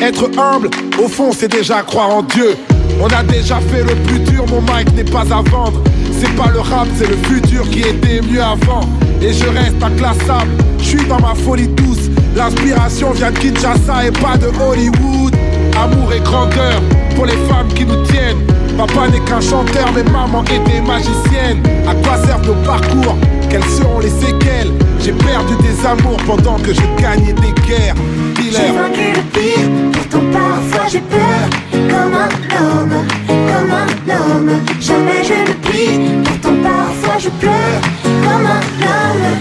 Être humble, au fond, c'est déjà croire en Dieu. On a déjà fait le plus dur, mon mic n'est pas à vendre. C'est pas le rap, c'est le futur qui était mieux avant. Et je reste inclassable, je suis dans ma folie douce. L'inspiration vient de Kinshasa et pas de Hollywood. Amour et grandeur pour les femmes qui nous tiennent. Papa n'est qu'un chanteur, mais maman était magicienne. À quoi servent nos parcours? Quelles seront les séquelles. J'ai perdu des amours pendant que je gagnais des guerres. J'ai vaincu le pire, pourtant parfois j'ai peur. Comme un homme, comme un homme. Jamais je ne prie, pourtant parfois je pleure. Comme un homme,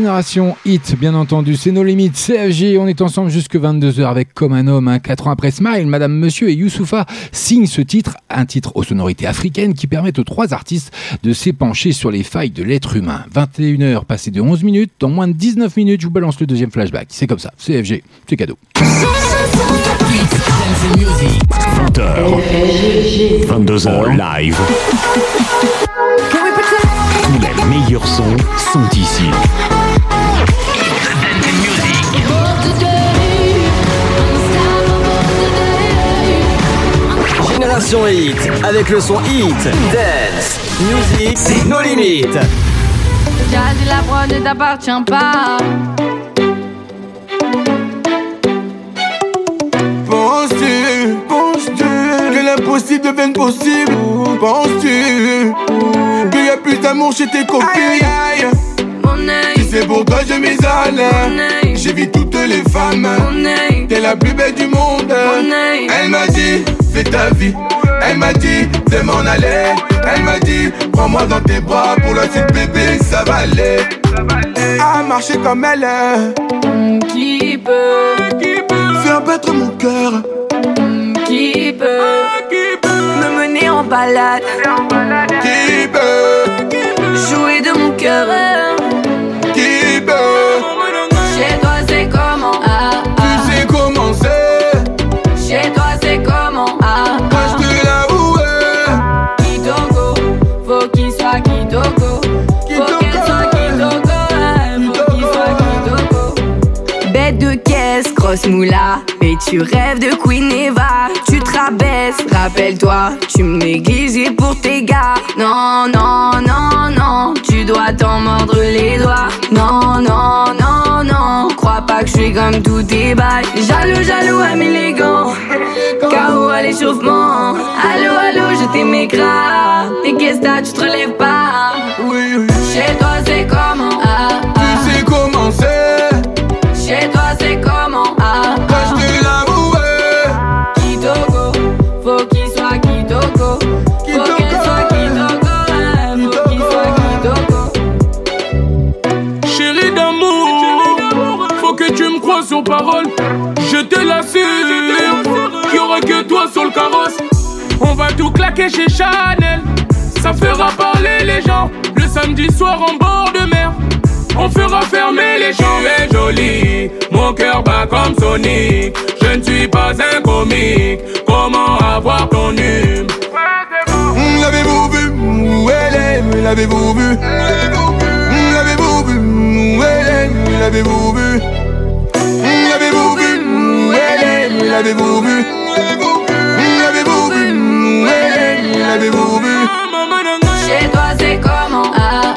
Génération Hit, bien entendu. C'est nos limites, CFG. On est ensemble jusque 22h avec Comme un homme. Hein. 4 ans après Smile, Madame Monsieur et Youssoufa signent ce titre, un titre aux sonorités africaines qui permettent aux trois artistes de s'épancher sur les failles de l'être humain. 21h passées de 11 minutes. Dans moins de 19 minutes, je vous balance le deuxième flashback. C'est comme ça. CFG, c'est cadeau. 20h. 22h live. Tous les meilleurs sons sont ici. Génération Hit, avec le son Hit, Dance, Music, c'est nos limites. Jazzy, la prod ne t'appartient pas. Penses-tu, penses-tu que l'impossible devienne possible? Penses-tu qu'il y a plus d'amour chez tes copines? Les femmes T'es la plus belle du monde. Elle m'a dit fais ta vie. Elle m'a dit de m'en aller. Elle m'a dit prends-moi dans tes bras Pour la suite bébé ça va aller. À marcher comme elle Qui peut? Faire battre mon cœur. Qui peut? Me mener en balade. Qui peut? Jouer de mon cœur moula Et tu rêves de Queen Eva. Tu te rabaisses, rappelle-toi Tu me négligeais pour tes gars. Non, non, non, non Tu dois t'en mordre les doigts. Non, non, non, non Crois pas que je suis comme tous tes bails. Jaloux, jaloux, ami élégant KO à l'échauffement. Allô, allô, je t'aimais grave Mais qu'est-ce que tu te relèves pas? Oui, oui. Chez toi c'est comment? Je te l'assure Qu'il y aura que toi sur le carrosse. On va tout claquer chez Chanel. Ça fera parler les gens. Le samedi soir en bord de mer on fera fermer les champs, mais joli. Mon cœur bat comme Sonic. Je ne suis pas un comique. Comment avoir ton hume? L'avez-vous vu? Où elle est L'avez-vous vu? L'avez-vous vu? Où elle est L'avez-vous vu? L'avez-vous vu? L'avez-vous vu? L'avez-vous vu? Chez toi c'est comment? Ah,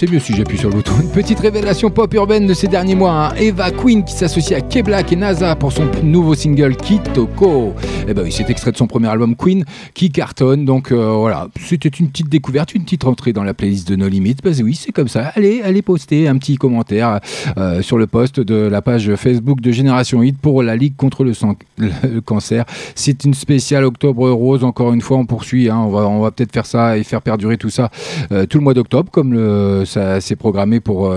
c'est mieux si j'appuie sur le bouton. Une petite révélation pop urbaine de ces derniers mois. Hein. Eva Queen qui s'associe à K-Black et NASA pour son nouveau single Kitoko. Eh ben oui, c'est extrait de son premier album Queen qui cartonne. Donc euh, voilà, c'était une petite découverte, une petite entrée dans la playlist de No Limits. Bah oui, c'est comme ça. Allez, allez poster un petit commentaire euh, sur le post de la page Facebook de Génération Hit pour la Ligue contre le, cancer. C'est une spéciale Octobre Rose. Encore une fois, on poursuit. Hein. On va, on va peut-être faire ça et faire perdurer tout ça euh, tout le mois d'octobre, comme le, ça s'est programmé pour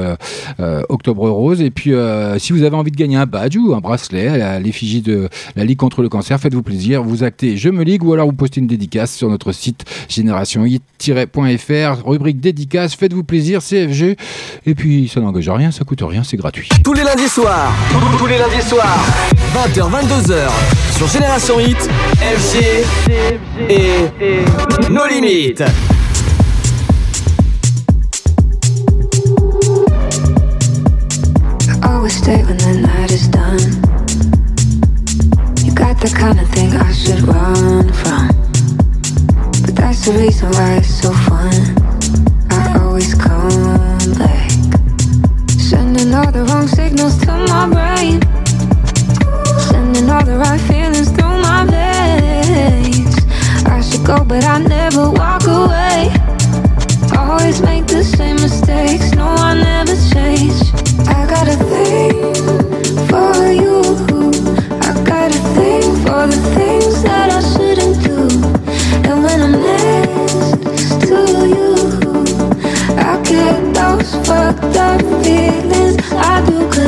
Octobre Rose. Et puis, si vous avez envie de gagner un badge ou un bracelet à l'effigie de la Ligue contre le cancer, faites-vous plaisir. Vous actez Je me ligue ou alors vous postez une dédicace sur notre site générationhit-fr, rubrique dédicace. Faites-vous plaisir, CFG. Et puis, ça n'engage rien, ça coûte rien, c'est gratuit. Tous les lundis soirs, tous les lundis soirs, 20h, 22h, sur Génération Hit, FG et nos limites. Always stay when the night is done. You got the kind of thing I should run from. But that's the reason why it's so fun. I always come back. Sending all the wrong signals to my brain. Sending all the right feelings through my veins. I should go, but I never walk away. Always make the same mistakes. No, I never change. I got I shouldn't do, and when I'm next to you, I get those fucked up feelings. I do.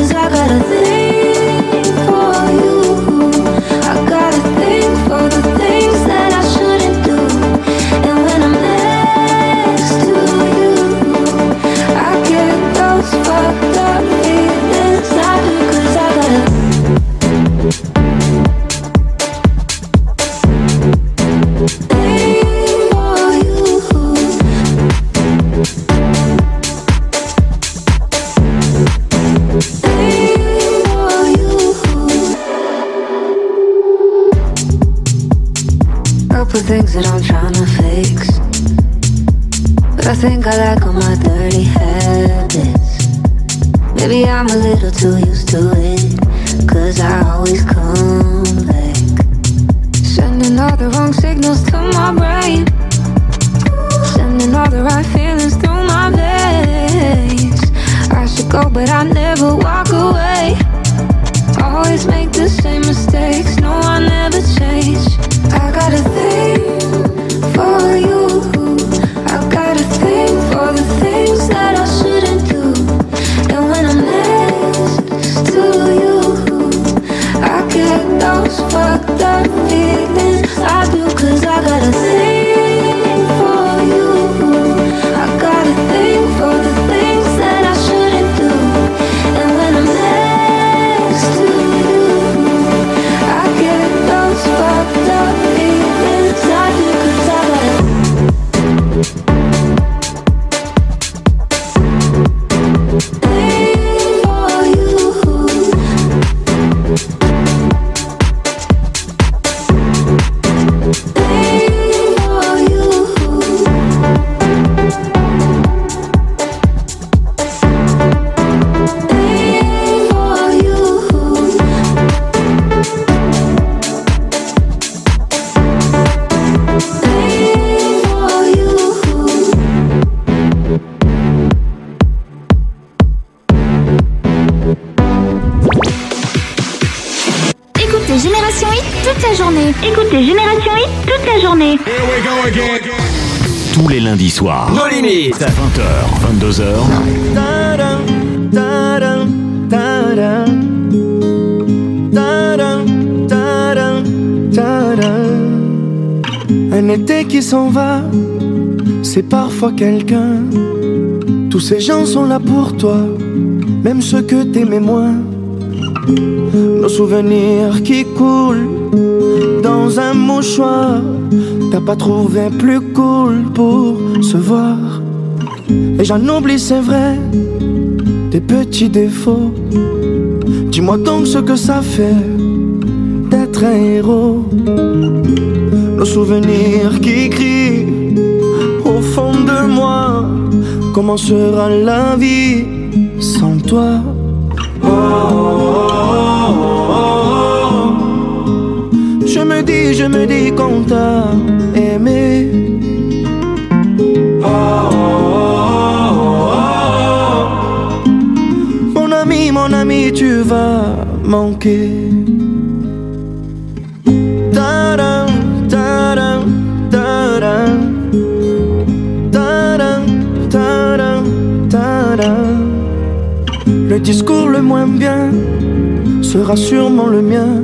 Ces gens sont là pour toi, même ceux que t'aimais moins. Nos souvenirs qui coulent dans un mouchoir. T'as pas trouvé plus cool pour se voir. Et j'en oublie, c'est vrai, tes petits défauts. Dis-moi donc ce que ça fait d'être un héros. Nos souvenirs qui crient au fond de moi Comment sera la vie sans toi Je me dis, je me dis qu'on t'a aimé. Mon ami, mon ami, tu vas manquer. Moins bien sera sûrement le mien.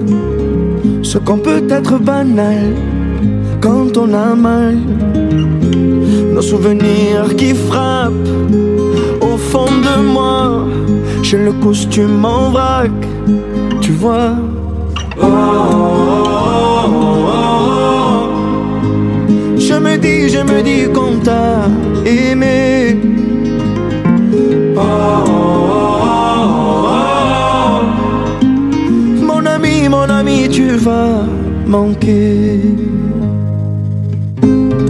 Ce qu'on peut être banal quand on a mal. Nos souvenirs qui frappent au fond de moi. J'ai le costume en vrac, tu vois. Je me dis, je me dis qu'on t'a aimé. Mon tu vas manquer.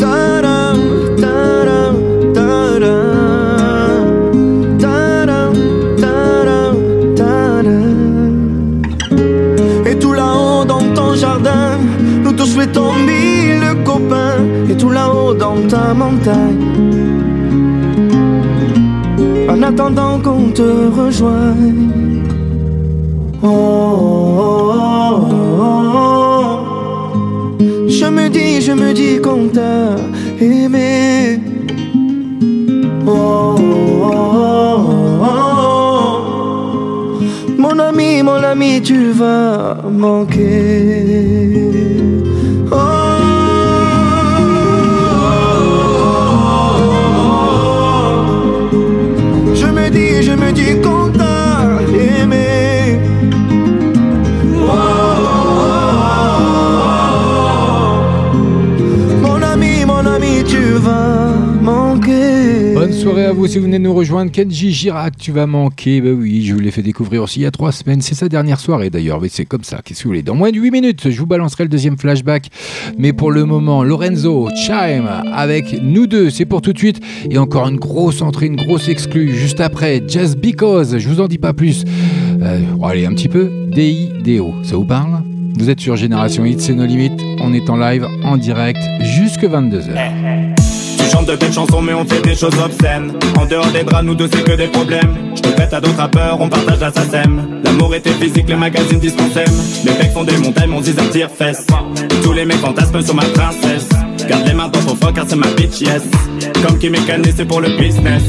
Ta-dam, ta-dam, ta-dam. Et tout là-haut dans ton jardin, nous te souhaitons mille copains. Et tout là-haut dans ta montagne, en attendant qu'on te rejoigne. Oh, oh, oh, dis, je me dis qu'on t'a aimé. Oh, oh, oh. Mon ami, mon ami, tu vas manquer. Soirée à vous si vous venez nous rejoindre. Kenji Girac, tu vas manquer. Bah oui, je vous l'ai fait découvrir aussi il y a trois semaines. C'est sa dernière soirée d'ailleurs. Mais c'est comme ça. Qu'est-ce que vous voulez? Dans moins de 8 minutes, je vous balancerai le deuxième flashback. Mais pour le moment, Lorenzo, Chime, avec nous deux, c'est pour tout de suite. Et encore une grosse entrée, une grosse exclue. Juste après, Just Because. Je vous en dis pas plus. Euh, allez, un petit peu. D.I.D.O. Ça vous parle? Vous êtes sur Génération Hit, c'est nos limites. On est en live, en direct, jusque 22h. De belles chansons mais on fait des choses obscènes. En dehors des draps nous deux c'est que des problèmes. Je te prête à d'autres rappeurs, on partage la SACEM. L'amour était physique, les magazines disent qu'on s'aime. Les mecs font des montagnes, mon zizar tire fesse. Tous les mecs fantasment sur ma princesse. Garde les mains dans ton froc car c'est ma bitch yes. Comme qui mécanise c'est pour le business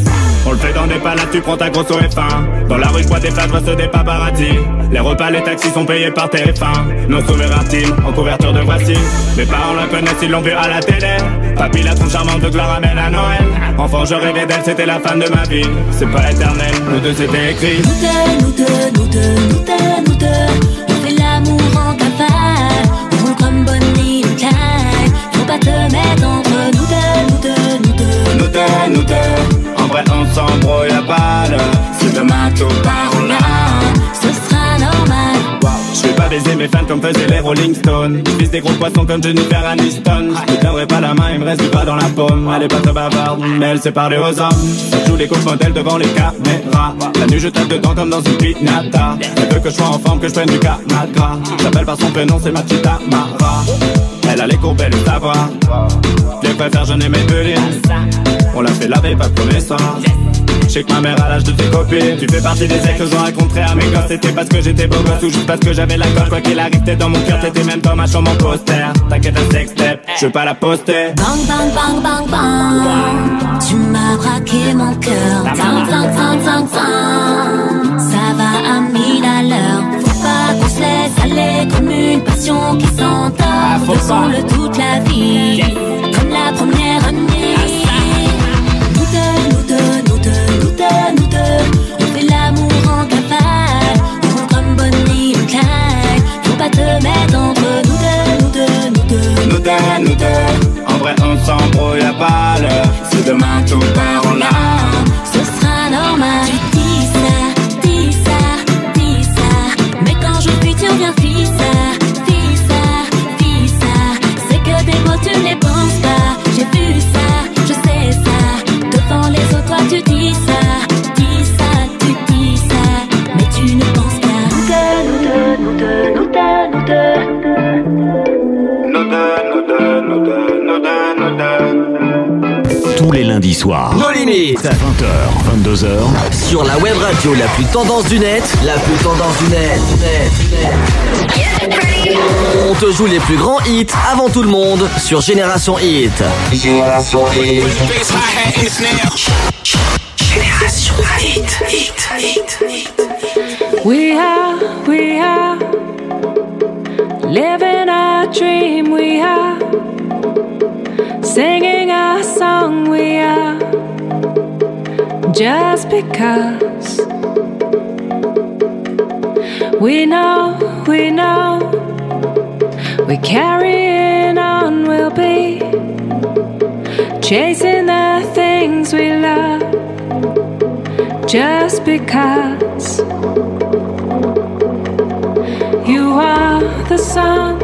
On le fait dans des palades, tu prends ta grosse au F1 Dans la rue je bois des vois des paparazzi. Les repas, les taxis sont payés par TF1 Nos souverains en couverture de voici Mes parents la connaissent, ils l'ont vu à la télé. Papy la tronche charmante de Gloire ramène à Noël. Enfant je rêvais d'elle, c'était la femme de ma vie. C'est pas éternel, nous deux c'était écrit. Nous deux, nous deux, nous deux, nous deux, nous deux. On fait l'amour en cavale On roule comme Bonnie et Clyde Faut pas te mettre entre nous deux, nous deux, nous deux Nous deux, nous deux vrai on s'embrouille à balle. Si demain tout larmes Ce sera normal. Je vais pas baiser mes fans comme faisaient les Rolling Stones. Vise des gros poissons comme Jennifer Aniston. Je te tiendrai pas la main, il me reste du pas dans la paume. Elle est pas très bavarde, mais elle sait parler aux hommes. Elle joue les coachs modèles devant les caméras. La nuit je tape dedans comme dans une piñata Elle veut que je sois en forme, que je prenne du Canagra J'appelle par son prénom, c'est ma petite Amara. Elle a les courbes, elle le savoir. Je les préfère, je n'ai mes On l'a fait laver, pas de connaissance je sais que ma mère a l'âge de tes copines. Tu fais partie des ex que j'en raconterai à mes gosses. C'était parce que j'étais beau gosse ou juste parce que j'avais la coche. Quoi qu'il arrive t'es dans mon cœur T'étais même dans ma chambre en poster. T'inquiète un sextape, je veux pas la poster. Bang bang bang bang bang. Tu m'as braqué mon cœur. Tang tang tang tang tang. Ça va à mille à l'heure. Faut pas qu'on se laisse aller Comme une passion qui s'entend. Faisons-le toute la vie plus tendance du net, la plus tendance du net. net, net. On te joue les plus grands hits avant tout le monde sur Génération Hit. Génération Hit. Génération Hit. Hit. Hit. Hit. We are, we are living a dream. We are singing a song. We are just because we know, we know we're carrying on. We'll be chasing the things we love just because you are the sun.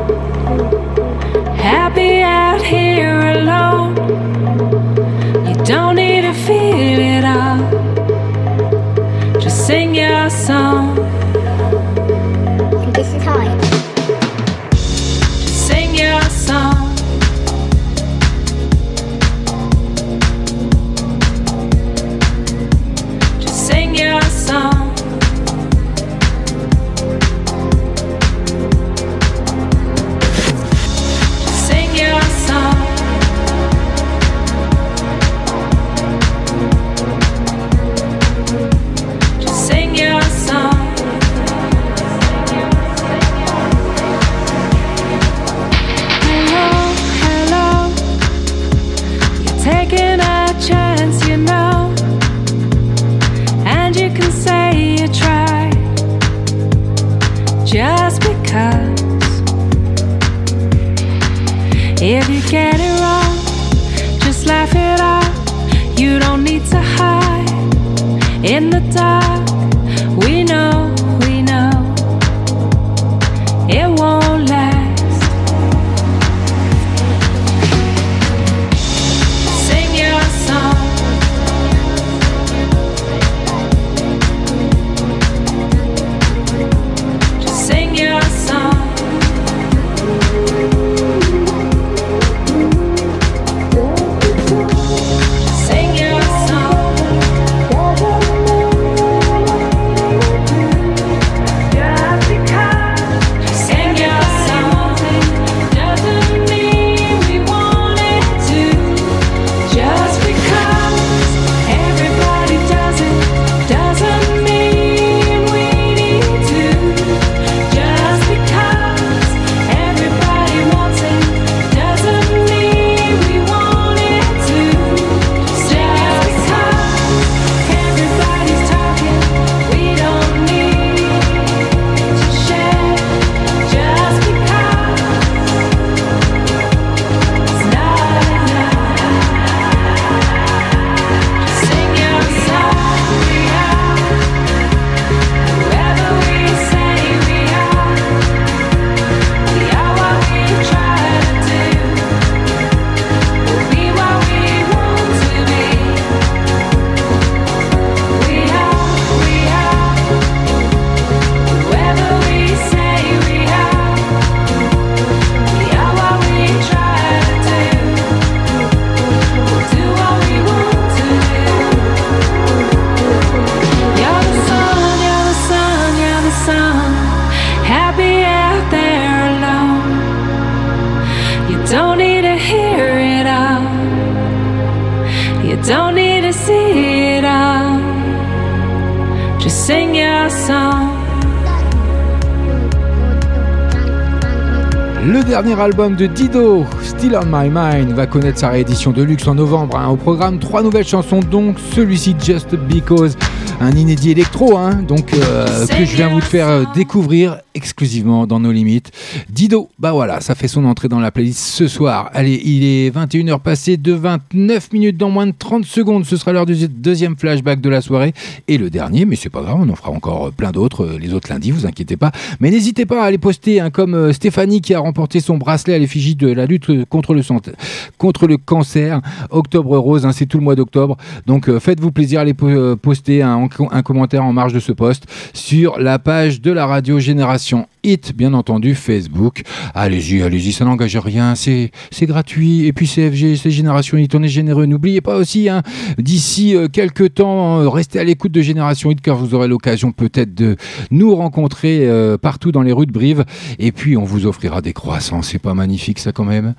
Dernier album de Dido, Still on My Mind, va connaître sa réédition de luxe en novembre. hein. Au programme, trois nouvelles chansons, donc celui-ci Just Because, un inédit électro, hein, donc euh, que je viens vous faire euh, découvrir exclusivement dans nos limites. Dido, bah voilà, ça fait son entrée dans la playlist ce soir. Allez, il est 21h passé de 29 minutes dans moins de 30 secondes. Ce sera l'heure du deuxième flashback de la soirée et le dernier, mais c'est pas grave, on en fera encore plein d'autres euh, les autres lundis, vous inquiétez pas. Mais n'hésitez pas à les poster, hein, comme euh, Stéphanie qui a remporté son bracelet à l'effigie de la lutte euh, contre le, santé- contre le cancer. Octobre rose, hein, c'est tout le mois d'octobre. Donc euh, faites-vous plaisir à les po- euh, poster. hein. Un commentaire en marge de ce post sur la page de la radio Génération Hit, bien entendu, Facebook. Allez-y, allez-y, ça n'engage rien, c'est gratuit. Et puis CFG, c'est Génération Hit, on est généreux. N'oubliez pas aussi, hein, d'ici euh, quelques temps, euh, restez à l'écoute de Génération Hit car vous aurez l'occasion peut-être de nous rencontrer euh, partout dans les rues de Brive. Et puis, on vous offrira des croissants. C'est pas magnifique, ça, quand même?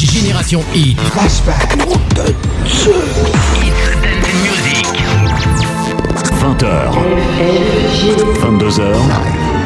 Génération Hit. Flashback. 20h. 22h.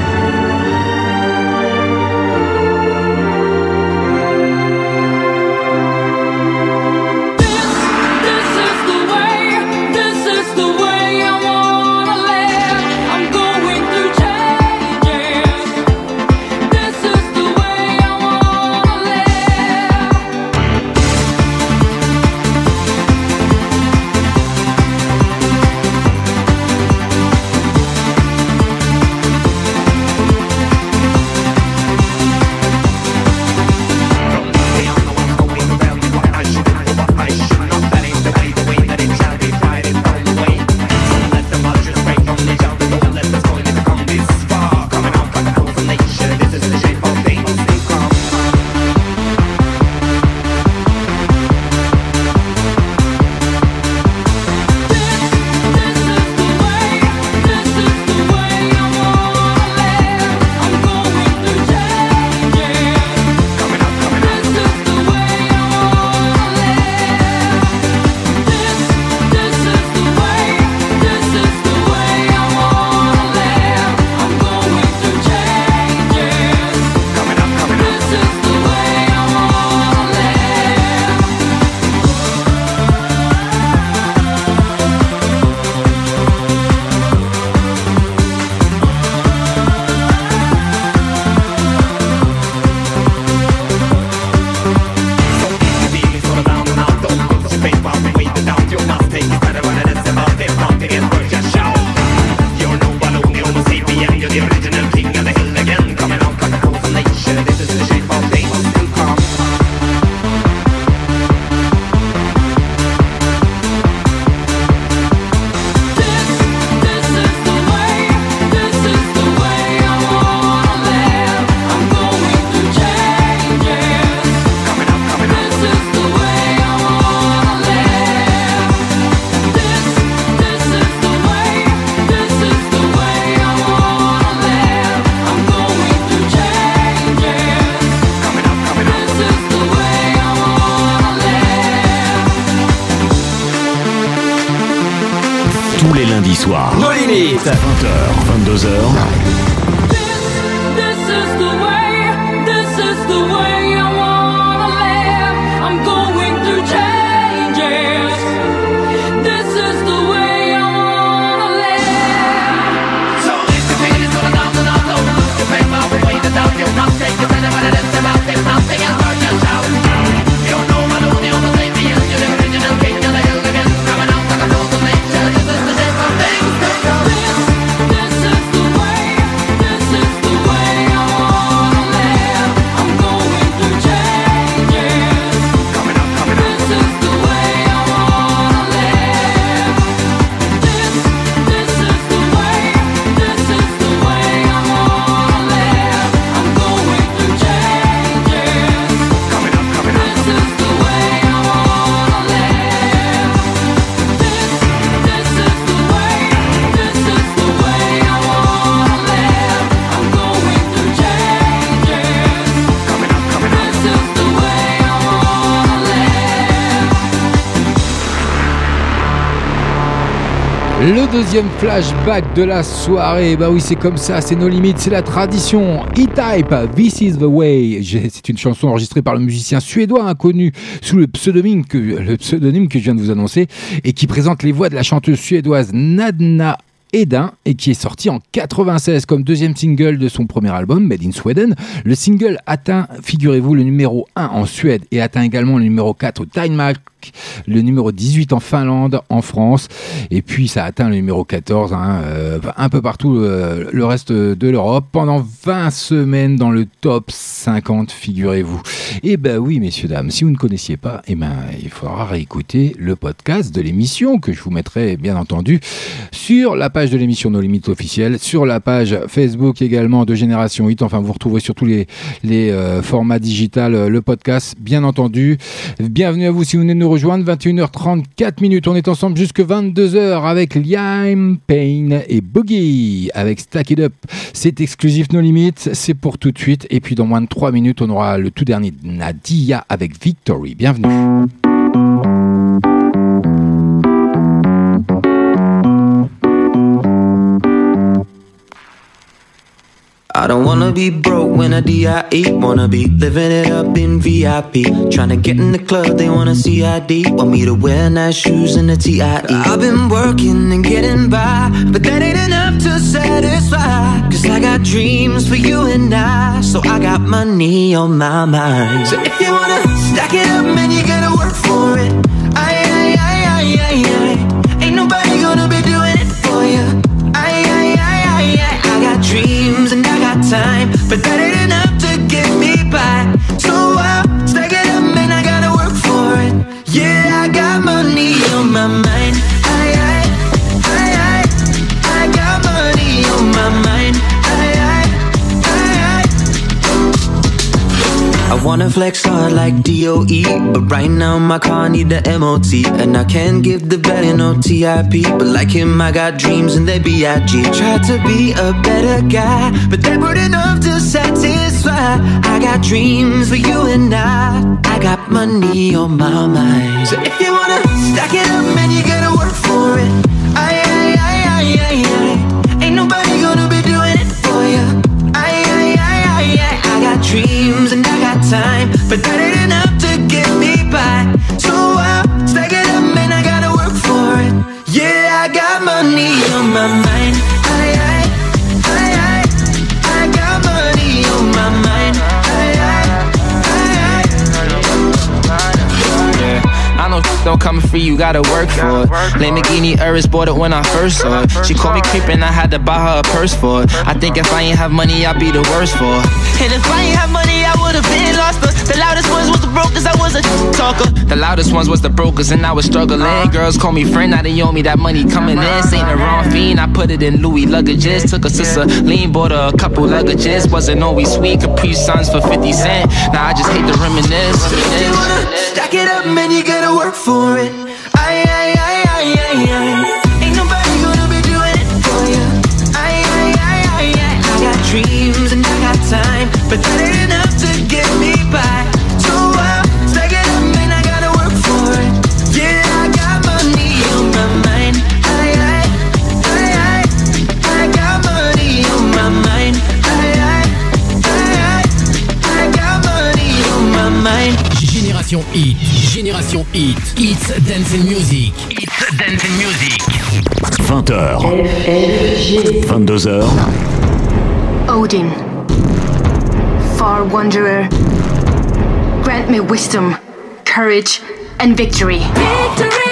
Deuxième flashback de la soirée. Bah oui, c'est comme ça, c'est nos limites, c'est la tradition. E-Type, This is the Way. C'est une chanson enregistrée par le musicien suédois inconnu sous le pseudonyme, que, le pseudonyme que je viens de vous annoncer et qui présente les voix de la chanteuse suédoise Nadna Edin et qui est sorti en 96 comme deuxième single de son premier album Made in Sweden. Le single atteint, figurez-vous, le numéro 1 en Suède et atteint également le numéro 4 au Time Le numéro 18 en Finlande, en France, et puis ça atteint le numéro 14 hein, euh, un peu partout euh, le reste de l'Europe pendant 20 semaines dans le top 50, figurez-vous. Et ben oui, messieurs, dames, si vous ne connaissiez pas, eh ben, il faudra réécouter le podcast de l'émission que je vous mettrai bien entendu sur la page de l'émission Nos Limites officielles, sur la page Facebook également de Génération 8. Enfin, vous retrouverez sur tous les, les euh, formats digital le podcast, bien entendu. Bienvenue à vous si vous venez de nous rejoindre. 21h34 minutes. On est ensemble jusque 22h avec Liam Payne et Boogie avec Stack It Up. C'est exclusif No Limites. C'est pour tout de suite. Et puis dans moins de 3 minutes, on aura le tout dernier Nadia avec Victory. Bienvenue. I don't wanna be broke when I DIE. Wanna be living it up in VIP. Trying to get in the club, they wanna see ID. Want me to wear nice shoes and a TIE. I've been working and getting by, but that ain't enough to satisfy. Cause I got dreams for you and I, so I got money on my mind. So if you wanna stack it up, man, you gotta work for it. Flex hard like DOE, but right now my car need the MOT, and I can't give the value no TIP. But like him, I got dreams and they B.I.G. Try to be a better guy, but they weren't enough to satisfy. I got dreams for you and I. I got money on my mind. So if you wanna stack it up, man, you gotta work for it. But that ain't enough to get me by. So I'll stack it up, man, I gotta work for it. Yeah, I got money on my mind. Aye, aye. I got money on my mind. Yeah, I know shit don't come free, you gotta work for it. Lamborghini Urus bought it when I first saw it. She called me creepin', I had to buy her a purse for it. I think if I ain't have money, I'd be the worst for it. And if I ain't have money, I would've been lost. The, the loudest ones was the brokers, I was a talker. The loudest ones was the brokers, and I was struggling. Girls call me friend, now they owe me that money coming in. Ain't the wrong fiend, I put it in Louis luggages. Took a sister, lean, bought her a couple luggages. Wasn't always sweet, Capri Suns for 50 cent. Now I just hate to reminisce. Stack it up, man, you gotta work for it. You. Aye, aye, aye, aye. I got dreams and I got time, but that ain't Génération Hit, Génération Hit, It's Dance and Music, It's Dance and Music. 20h. 22h. Odin, far wanderer, grant me wisdom, courage, and victory. Victory!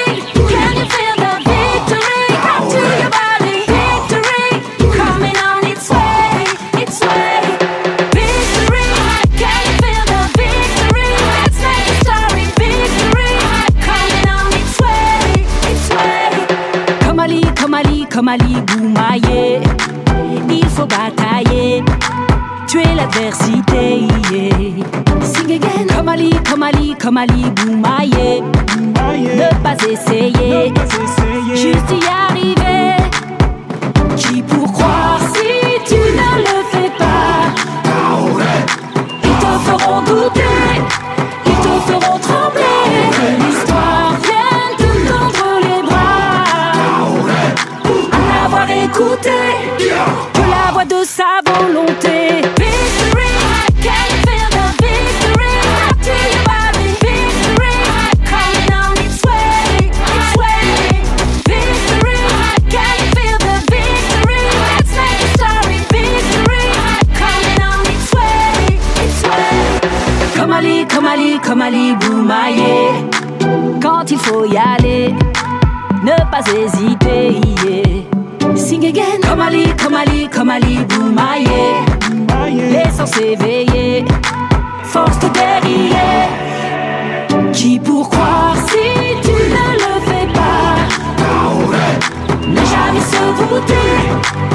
Faut batailler, tuer l'adversité. yeah. Sing again. Comme Ali, comme Ali, comme Ali Goumaye. Ne pas essayer, juste y arriver. Qui pour croire quand il faut y aller. Ne pas hésiter, yeah. Sing again. Comme Ali, comme Ali, comme Ali, vous maillez. Laissant s'éveiller, force de guerrier. Qui pour croire si tu ne le fais pas? Ne jamais se voûter,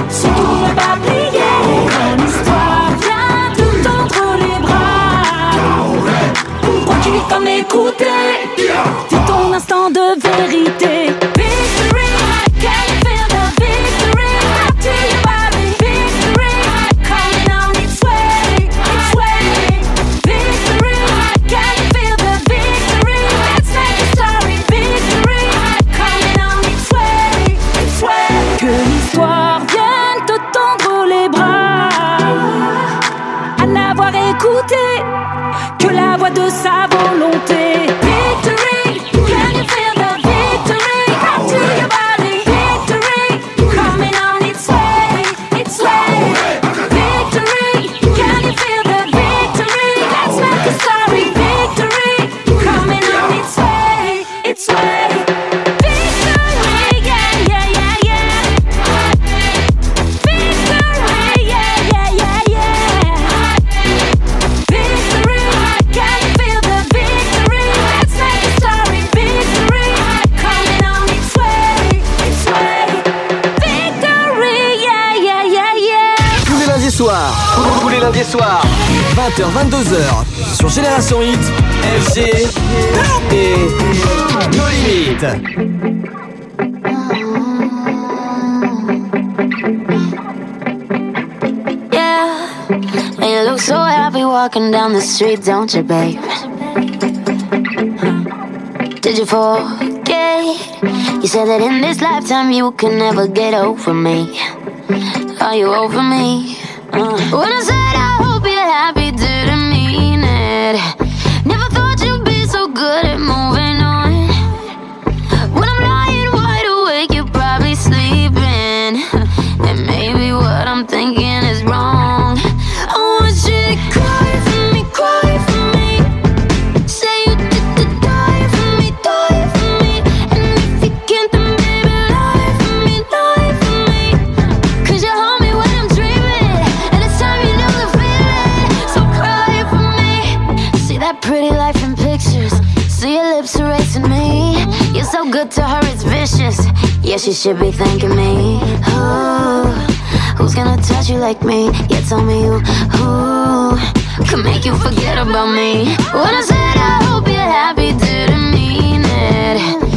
surtout ne pas plier. C'est ton instant de vérité. soir, 20h-22h, sur Génération Hit, FG et No Limites. You look so happy walking down the street, don't you, babe? Did you forget? You said that in this lifetime you can never get over me. Are you over me? Uh. When I say She should be thanking me. Who, who's gonna touch you like me? Yeah, tell me who, who could make you forget about me? When I said I hope you're happy, didn't mean it.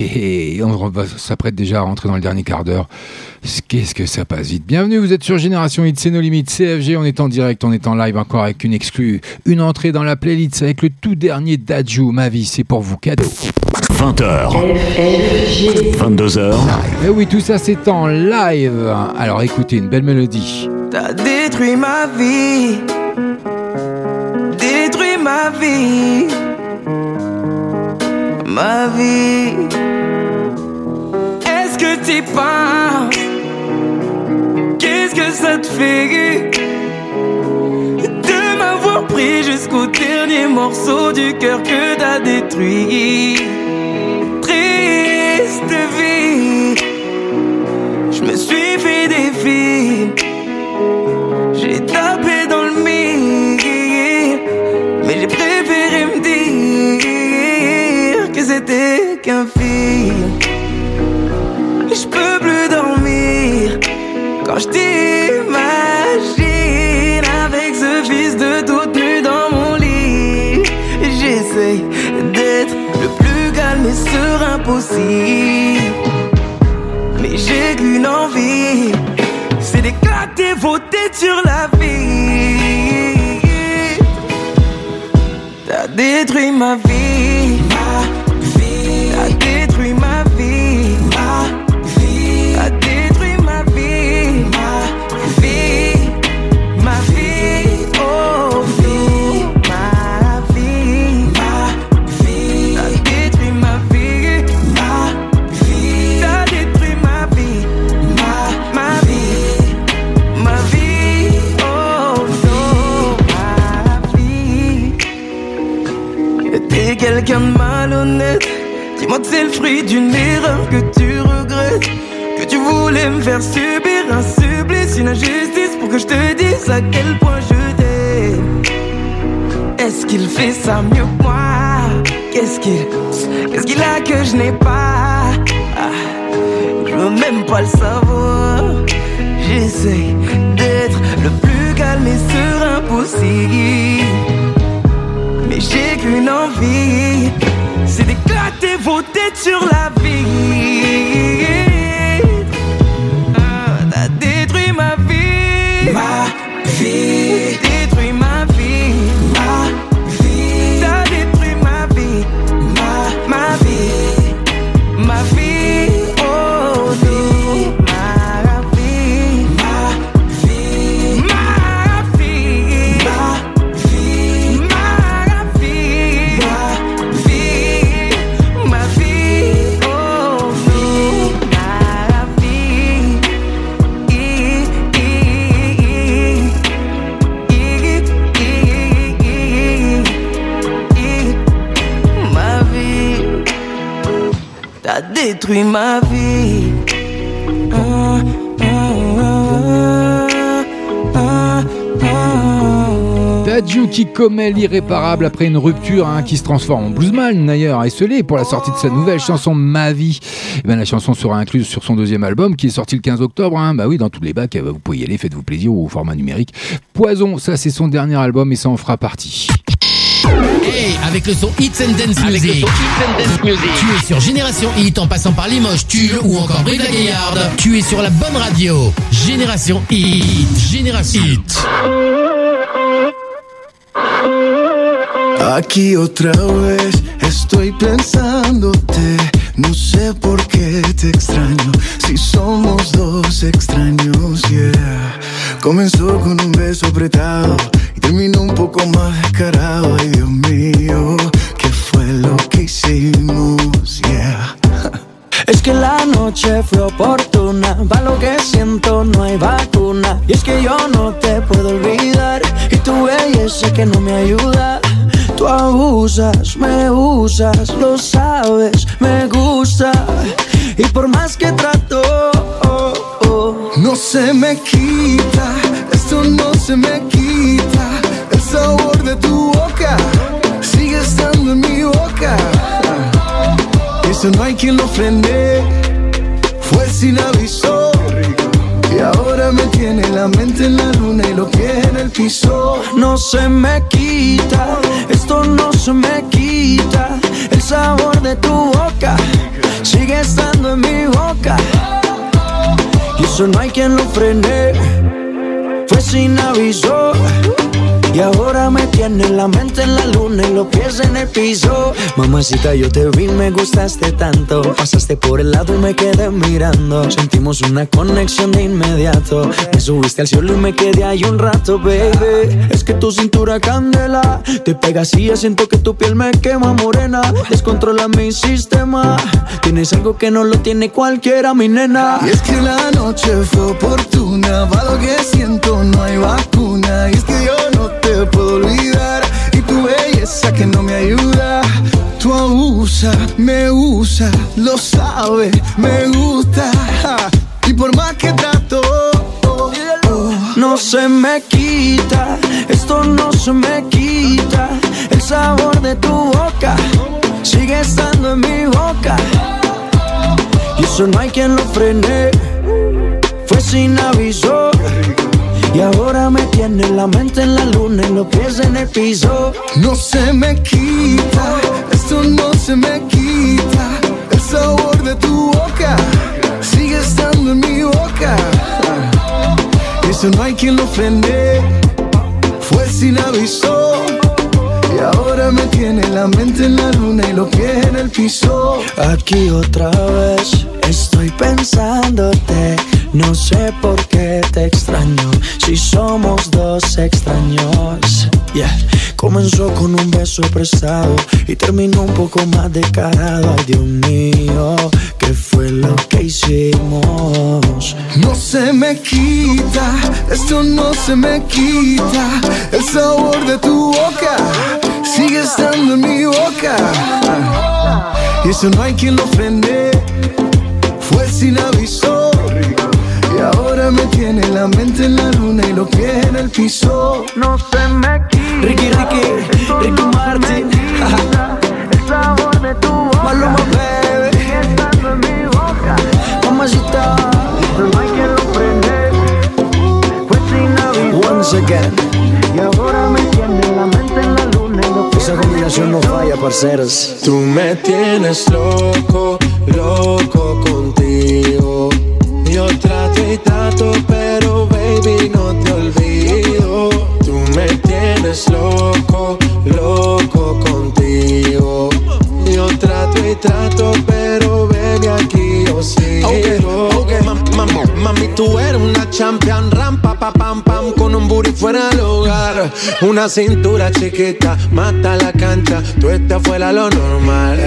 Et on s'apprête déjà à rentrer dans le dernier quart d'heure. Qu'est-ce que ça passe vite. Bienvenue, vous êtes sur Génération Hit, c'est nos limites. CFG, on est en direct, on est en live encore avec une exclue, une entrée dans la playlist avec le tout dernier Dajou. Ma vie, c'est pour vous, cadeau. 20h. 22h. Eh oui, tout ça c'est en live. Alors écoutez, une belle mélodie. T'as détruit ma vie. Détruit ma vie. Ma vie. Est-ce que t'y penses? Qu'est-ce que ça te fait? De m'avoir pris jusqu'au dernier morceau du cœur que t'as détruit. Triste vie. Je me suis fait des films. Qu'un film. Je peux plus dormir quand je t'imagine avec ce fils de toute nue dans mon lit. J'essaye d'être le plus calme et serein possible. Mais j'ai qu'une envie, c'est d'éclater vos têtes sur la vie. T'as détruit ma vie, Dis-moi que c'est le fruit d'une erreur que tu regrettes. Que tu voulais me faire subir un supplice, une injustice pour que je te dise à quel point je t'aime. Est-ce qu'il fait ça mieux que moi? Qu'est-ce qu'il qu'est-ce qu'il a que je n'ai pas? Ah, Je veux même pas le savoir. J'essaie d'être le plus calme et serein possible. Mais j'ai qu'une envie, c'est d'éclater vos têtes sur la vie. Détruit ma vie. Qui commet l'irréparable après une rupture hein, qui se transforme en bluesman d'ailleurs et scellé pour la sortie de sa nouvelle chanson Ma vie. Eh ben, la chanson sera incluse sur son deuxième album qui est sorti le 15 octobre. hein. Bah oui, dans tous les bacs, ben, vous pouvez y aller, faites-vous plaisir au format numérique. Poison, ça c'est son dernier album et ça en fera partie. Hey, avec le son Hits and Dance Music. Tu es sur Génération Hit en passant par Limoges, Tulle ou encore Brive la Gaillarde. Tu es sur la bonne radio. Génération Hit. Génération Hit. Aquí otra vez estoy pensándote. No sé por qué te extraño. Si somos dos extraños, yeah. Comenzó con un beso apretado y terminó un poco más descarado. Ay, Dios mío, ¿qué fue lo que hicimos? Yeah. Es que la noche fue oportuna, va lo que siento no hay vacuna. Y es que yo no te puedo olvidar, y tu belleza que no me ayuda. Tú abusas, me usas, lo sabes, me gusta. Y por más que trato, oh, oh, No se me quita, esto no se me quita. El sabor de tu boca sigue estando en mi boca. Eso no hay quien lo frene, fue sin aviso. Y ahora me tiene la mente en la luna y los pies en el piso. No se me quita, esto no se me quita. El sabor de tu boca sigue estando en mi boca. Y eso no hay quien lo frene, fue sin aviso. Y ahora me tiene la mente en la luna y los pies en el piso. Mamacita, yo te vi, me gustaste tanto. Pasaste por el lado y me quedé mirando. Sentimos una conexión de inmediato. Me subiste al cielo y me quedé ahí un rato, baby. Es que tu cintura candela. Te pegas y ya siento que tu piel me quema morena. Descontrola mi sistema. Tienes algo que no lo tiene cualquiera, mi nena. Y es que la noche fue oportuna. Va lo que siento, no hay vacuna. Y es que yo no te puedo olvidar. Y tu belleza que no me ayuda. Tú abusa, me usa, lo sabe, me gusta. Y por más que trato, no se me quita, esto no se me quita. El sabor de tu boca sigue estando en mi boca. Y eso no hay quien lo frene, fue sin aviso. Y ahora me tiene la mente en la luna y los pies en el piso. No se me quita, esto no se me quita. El sabor de tu boca sigue estando en mi boca. Eso no hay quien lo frene, fue sin aviso. Y ahora me tiene la mente en la luna y los pies en el piso. Aquí otra vez estoy pensándote. No sé por qué te extraño. Si somos dos extraños. Yeah. Comenzó con un beso prestado y terminó un poco más descarado. Ay, Dios mío, ¿qué fue lo que hicimos? No se me quita, esto no se me quita. El sabor de tu boca sigue estando en mi boca. Y eso no hay quien lo frene, fue sin aviso. Me tiene la mente en la luna y los pies en el piso. No se me quita. Ricky, Ricky, Ricky Martin. El sabor de tu boca. Maluma, baby. Sigue estando en mi boca. Mamacita. No hay quien lo prende. Fue sin aviso. Once again. Y ahora me tiene la mente en la luna y los pies Esa combinación no falla, parceros. Tú me tienes loco, loco contigo. Yo trato y trato, pero baby no te olvido. Tú me tienes loco, loco contigo. Yo trato y trato, pero baby aquí yo sigo. Mam- mam- Mami, tú eres una champion, rampa, pa, pam, pam, con un booty fuera del hogar. Una cintura chiquita, mata la cancha, tú estás fuera lo normal.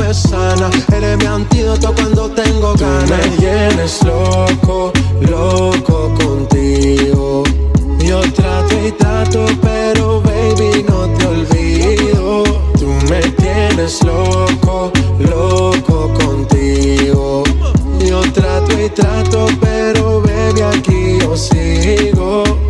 me sana. Eres mi antídoto cuando tengo Tú ganas. me tienes loco, loco contigo. Yo trato y trato, pero baby no te olvido. Tú me tienes loco, loco contigo. Yo trato y trato, pero baby aquí yo sigo.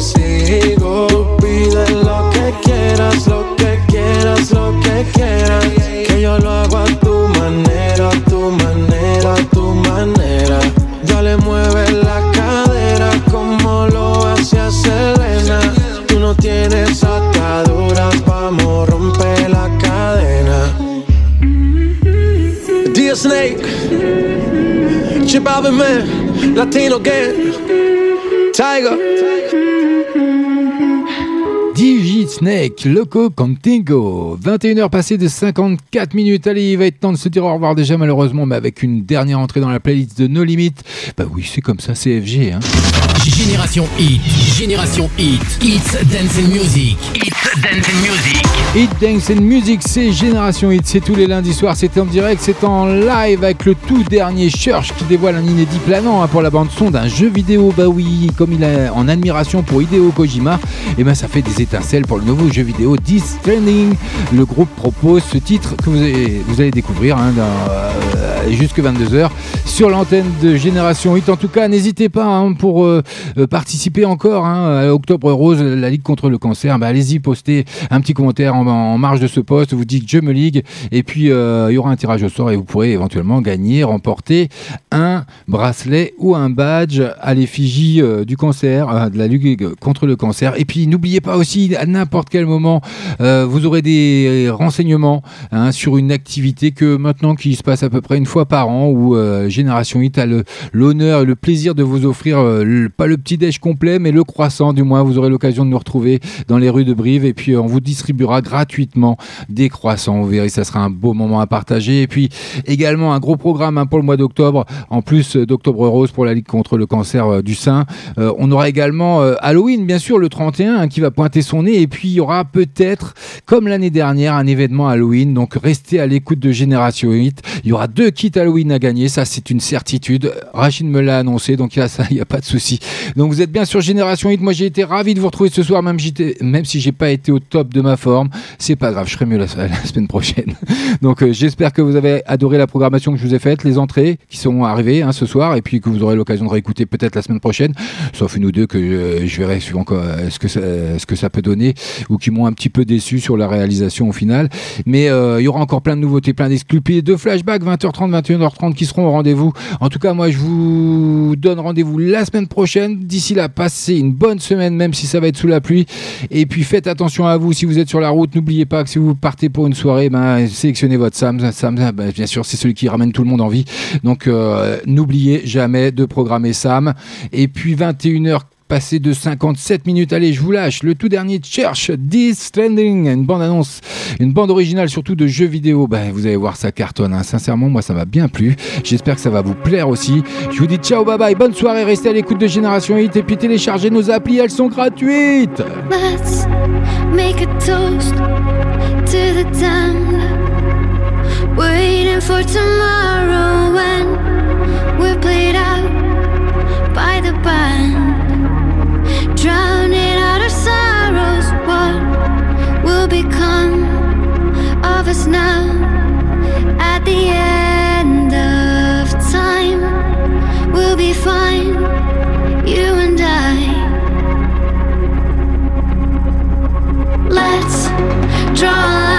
Sigo Pide lo que quieras, lo que quieras, lo que quieras. Que yo lo hago a tu manera, a tu manera, a tu manera. Dale, mueve la cadera como lo hacía Selena. Tú no tienes ataduras, vamos, rompe la cadena. Dear Snake, Chip Man, Latino Gang, Tiger. Snake, Loco Contigo. 21h passées de 54 minutes. Allez, il va être temps de se dire au revoir déjà, malheureusement, mais avec une dernière entrée dans la playlist de No Limit. Bah oui, c'est comme ça, c'est FG. Hein. Génération Hit, Génération Hit, It's Dance and Music, It's Dance and Music. Hit Dance and Music, c'est Génération Hit, c'est tous les lundis soirs, c'est en direct, c'est en live avec le tout dernier Church qui dévoile un inédit planant hein, pour la bande son d'un jeu vidéo. Bah oui, comme il est en admiration pour Hideo Kojima, et ben ça fait des étincelles pour le nouveau jeu vidéo Death Stranding. Le groupe propose ce titre que vous allez, découvrir hein, euh, jusque 22h sur l'antenne de Génération Hit. En tout cas, n'hésitez pas hein, pour euh, euh, participer encore hein, à Octobre Rose, la Ligue contre le cancer. Bah, allez-y, postez un petit commentaire en, marge de ce poste. Vous dites je me ligue et puis il y aura un tirage au sort et vous pourrez éventuellement gagner, remporter un bracelet ou un badge à l'effigie du cancer, de la Ligue contre le cancer. Et puis n'oubliez pas aussi à n'importe quel moment, euh, vous aurez des renseignements hein, sur une activité que maintenant qui se passe à peu près une fois par an où euh, Génération Hit a l'honneur et le plaisir de vous offrir euh, pas le petit déj complet mais le croissant du moins vous aurez l'occasion de nous retrouver dans les rues de Brive et puis on vous distribuera gratuitement des croissants. Vous verrez ça sera un beau moment à partager. Et puis également un gros programme hein, pour le mois d'octobre. En plus d'octobre rose pour la Ligue contre le cancer du sein. On aura également Halloween bien sûr le 31 hein, qui va pointer son nez puis il y aura peut-être comme l'année dernière un événement Halloween. Donc restez à l'écoute de Génération 8 il y aura deux kits Halloween à gagner. Ça c'est une certitude. Rachid me l'a annoncé. Donc il n'y a pas de souci. Donc vous êtes bien sur Génération 8 moi j'ai été ravi de vous retrouver ce soir même, même si j'ai pas été au top de ma forme. C'est pas grave. Je serai mieux la, semaine prochaine. Donc euh, j'espère que vous avez adoré la programmation que je vous ai faite les entrées qui sont arrivées hein, ce soir et puis que vous aurez l'occasion de réécouter peut-être la semaine prochaine. Sauf une ou deux que euh, je verrai suivant euh, ce que ça peut donner ou qui m'ont un petit peu déçu sur la réalisation au final. Mais euh, il y aura encore plein de nouveautés plein d'exclus puis de flashbacks 20h30 21h30 qui seront au rendez-vous. En tout cas moi je vous donne rendez-vous la semaine prochaine. D'ici là passez une bonne semaine même si ça va être sous la pluie. Et puis faites attention à vous. Si vous êtes sur la route n'oubliez pas que si vous partez pour une soirée ben, sélectionnez votre Sam Sam ben, bien sûr c'est celui qui ramène tout le monde en vie. Donc euh, n'oubliez jamais de programmer Sam et puis 21h passé de 57 minutes. Allez, je vous lâche. Le tout dernier Church, This Stranding, une bande annonce, une bande originale surtout de jeux vidéo. Ben, vous allez voir, ça cartonne. hein. Sincèrement, moi, ça m'a bien plu. J'espère que ça va vous plaire aussi. Je vous dis ciao, bye bye, bonne soirée. Restez à l'écoute de Génération Hit et puis téléchargez nos applis, elles sont gratuites. Let's make a toast to the drowning out our sorrows. What will become of us now at the end of time? We'll be fine, you and I. Let's draw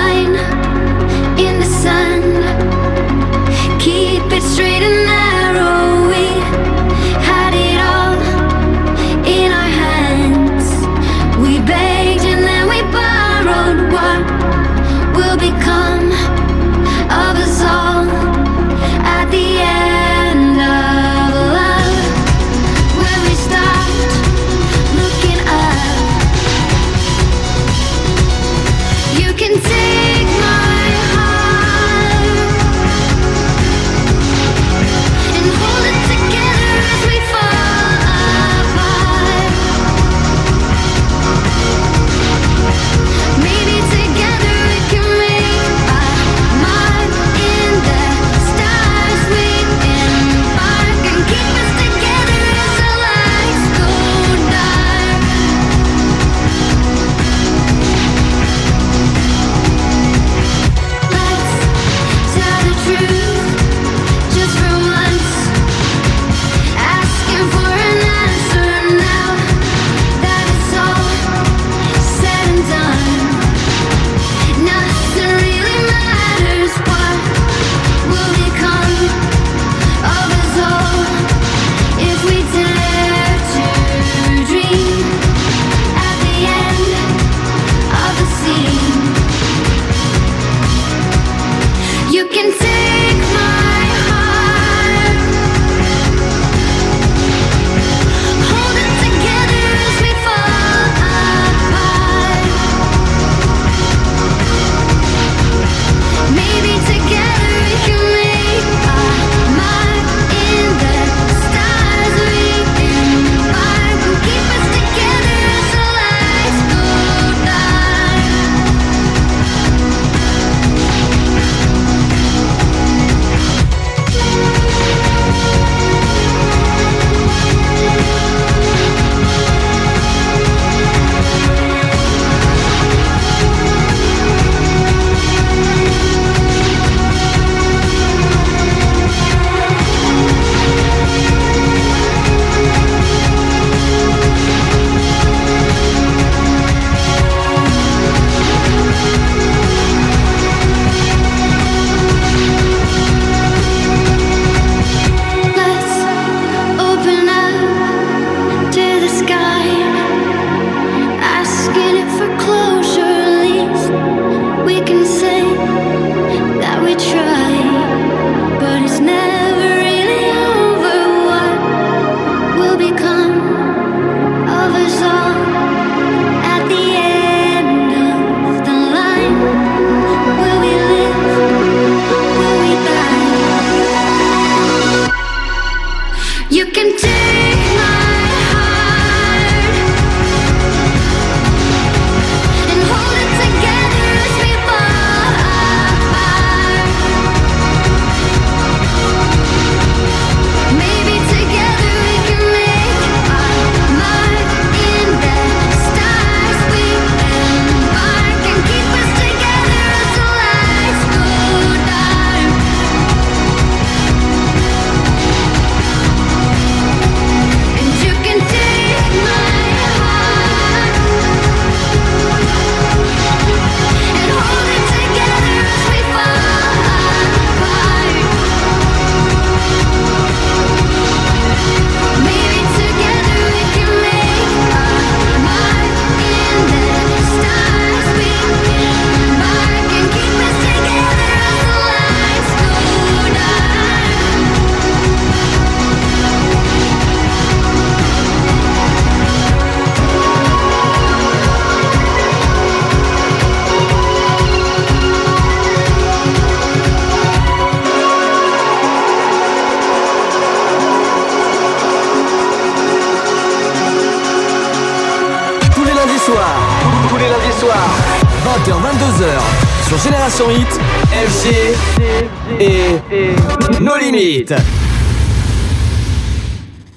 108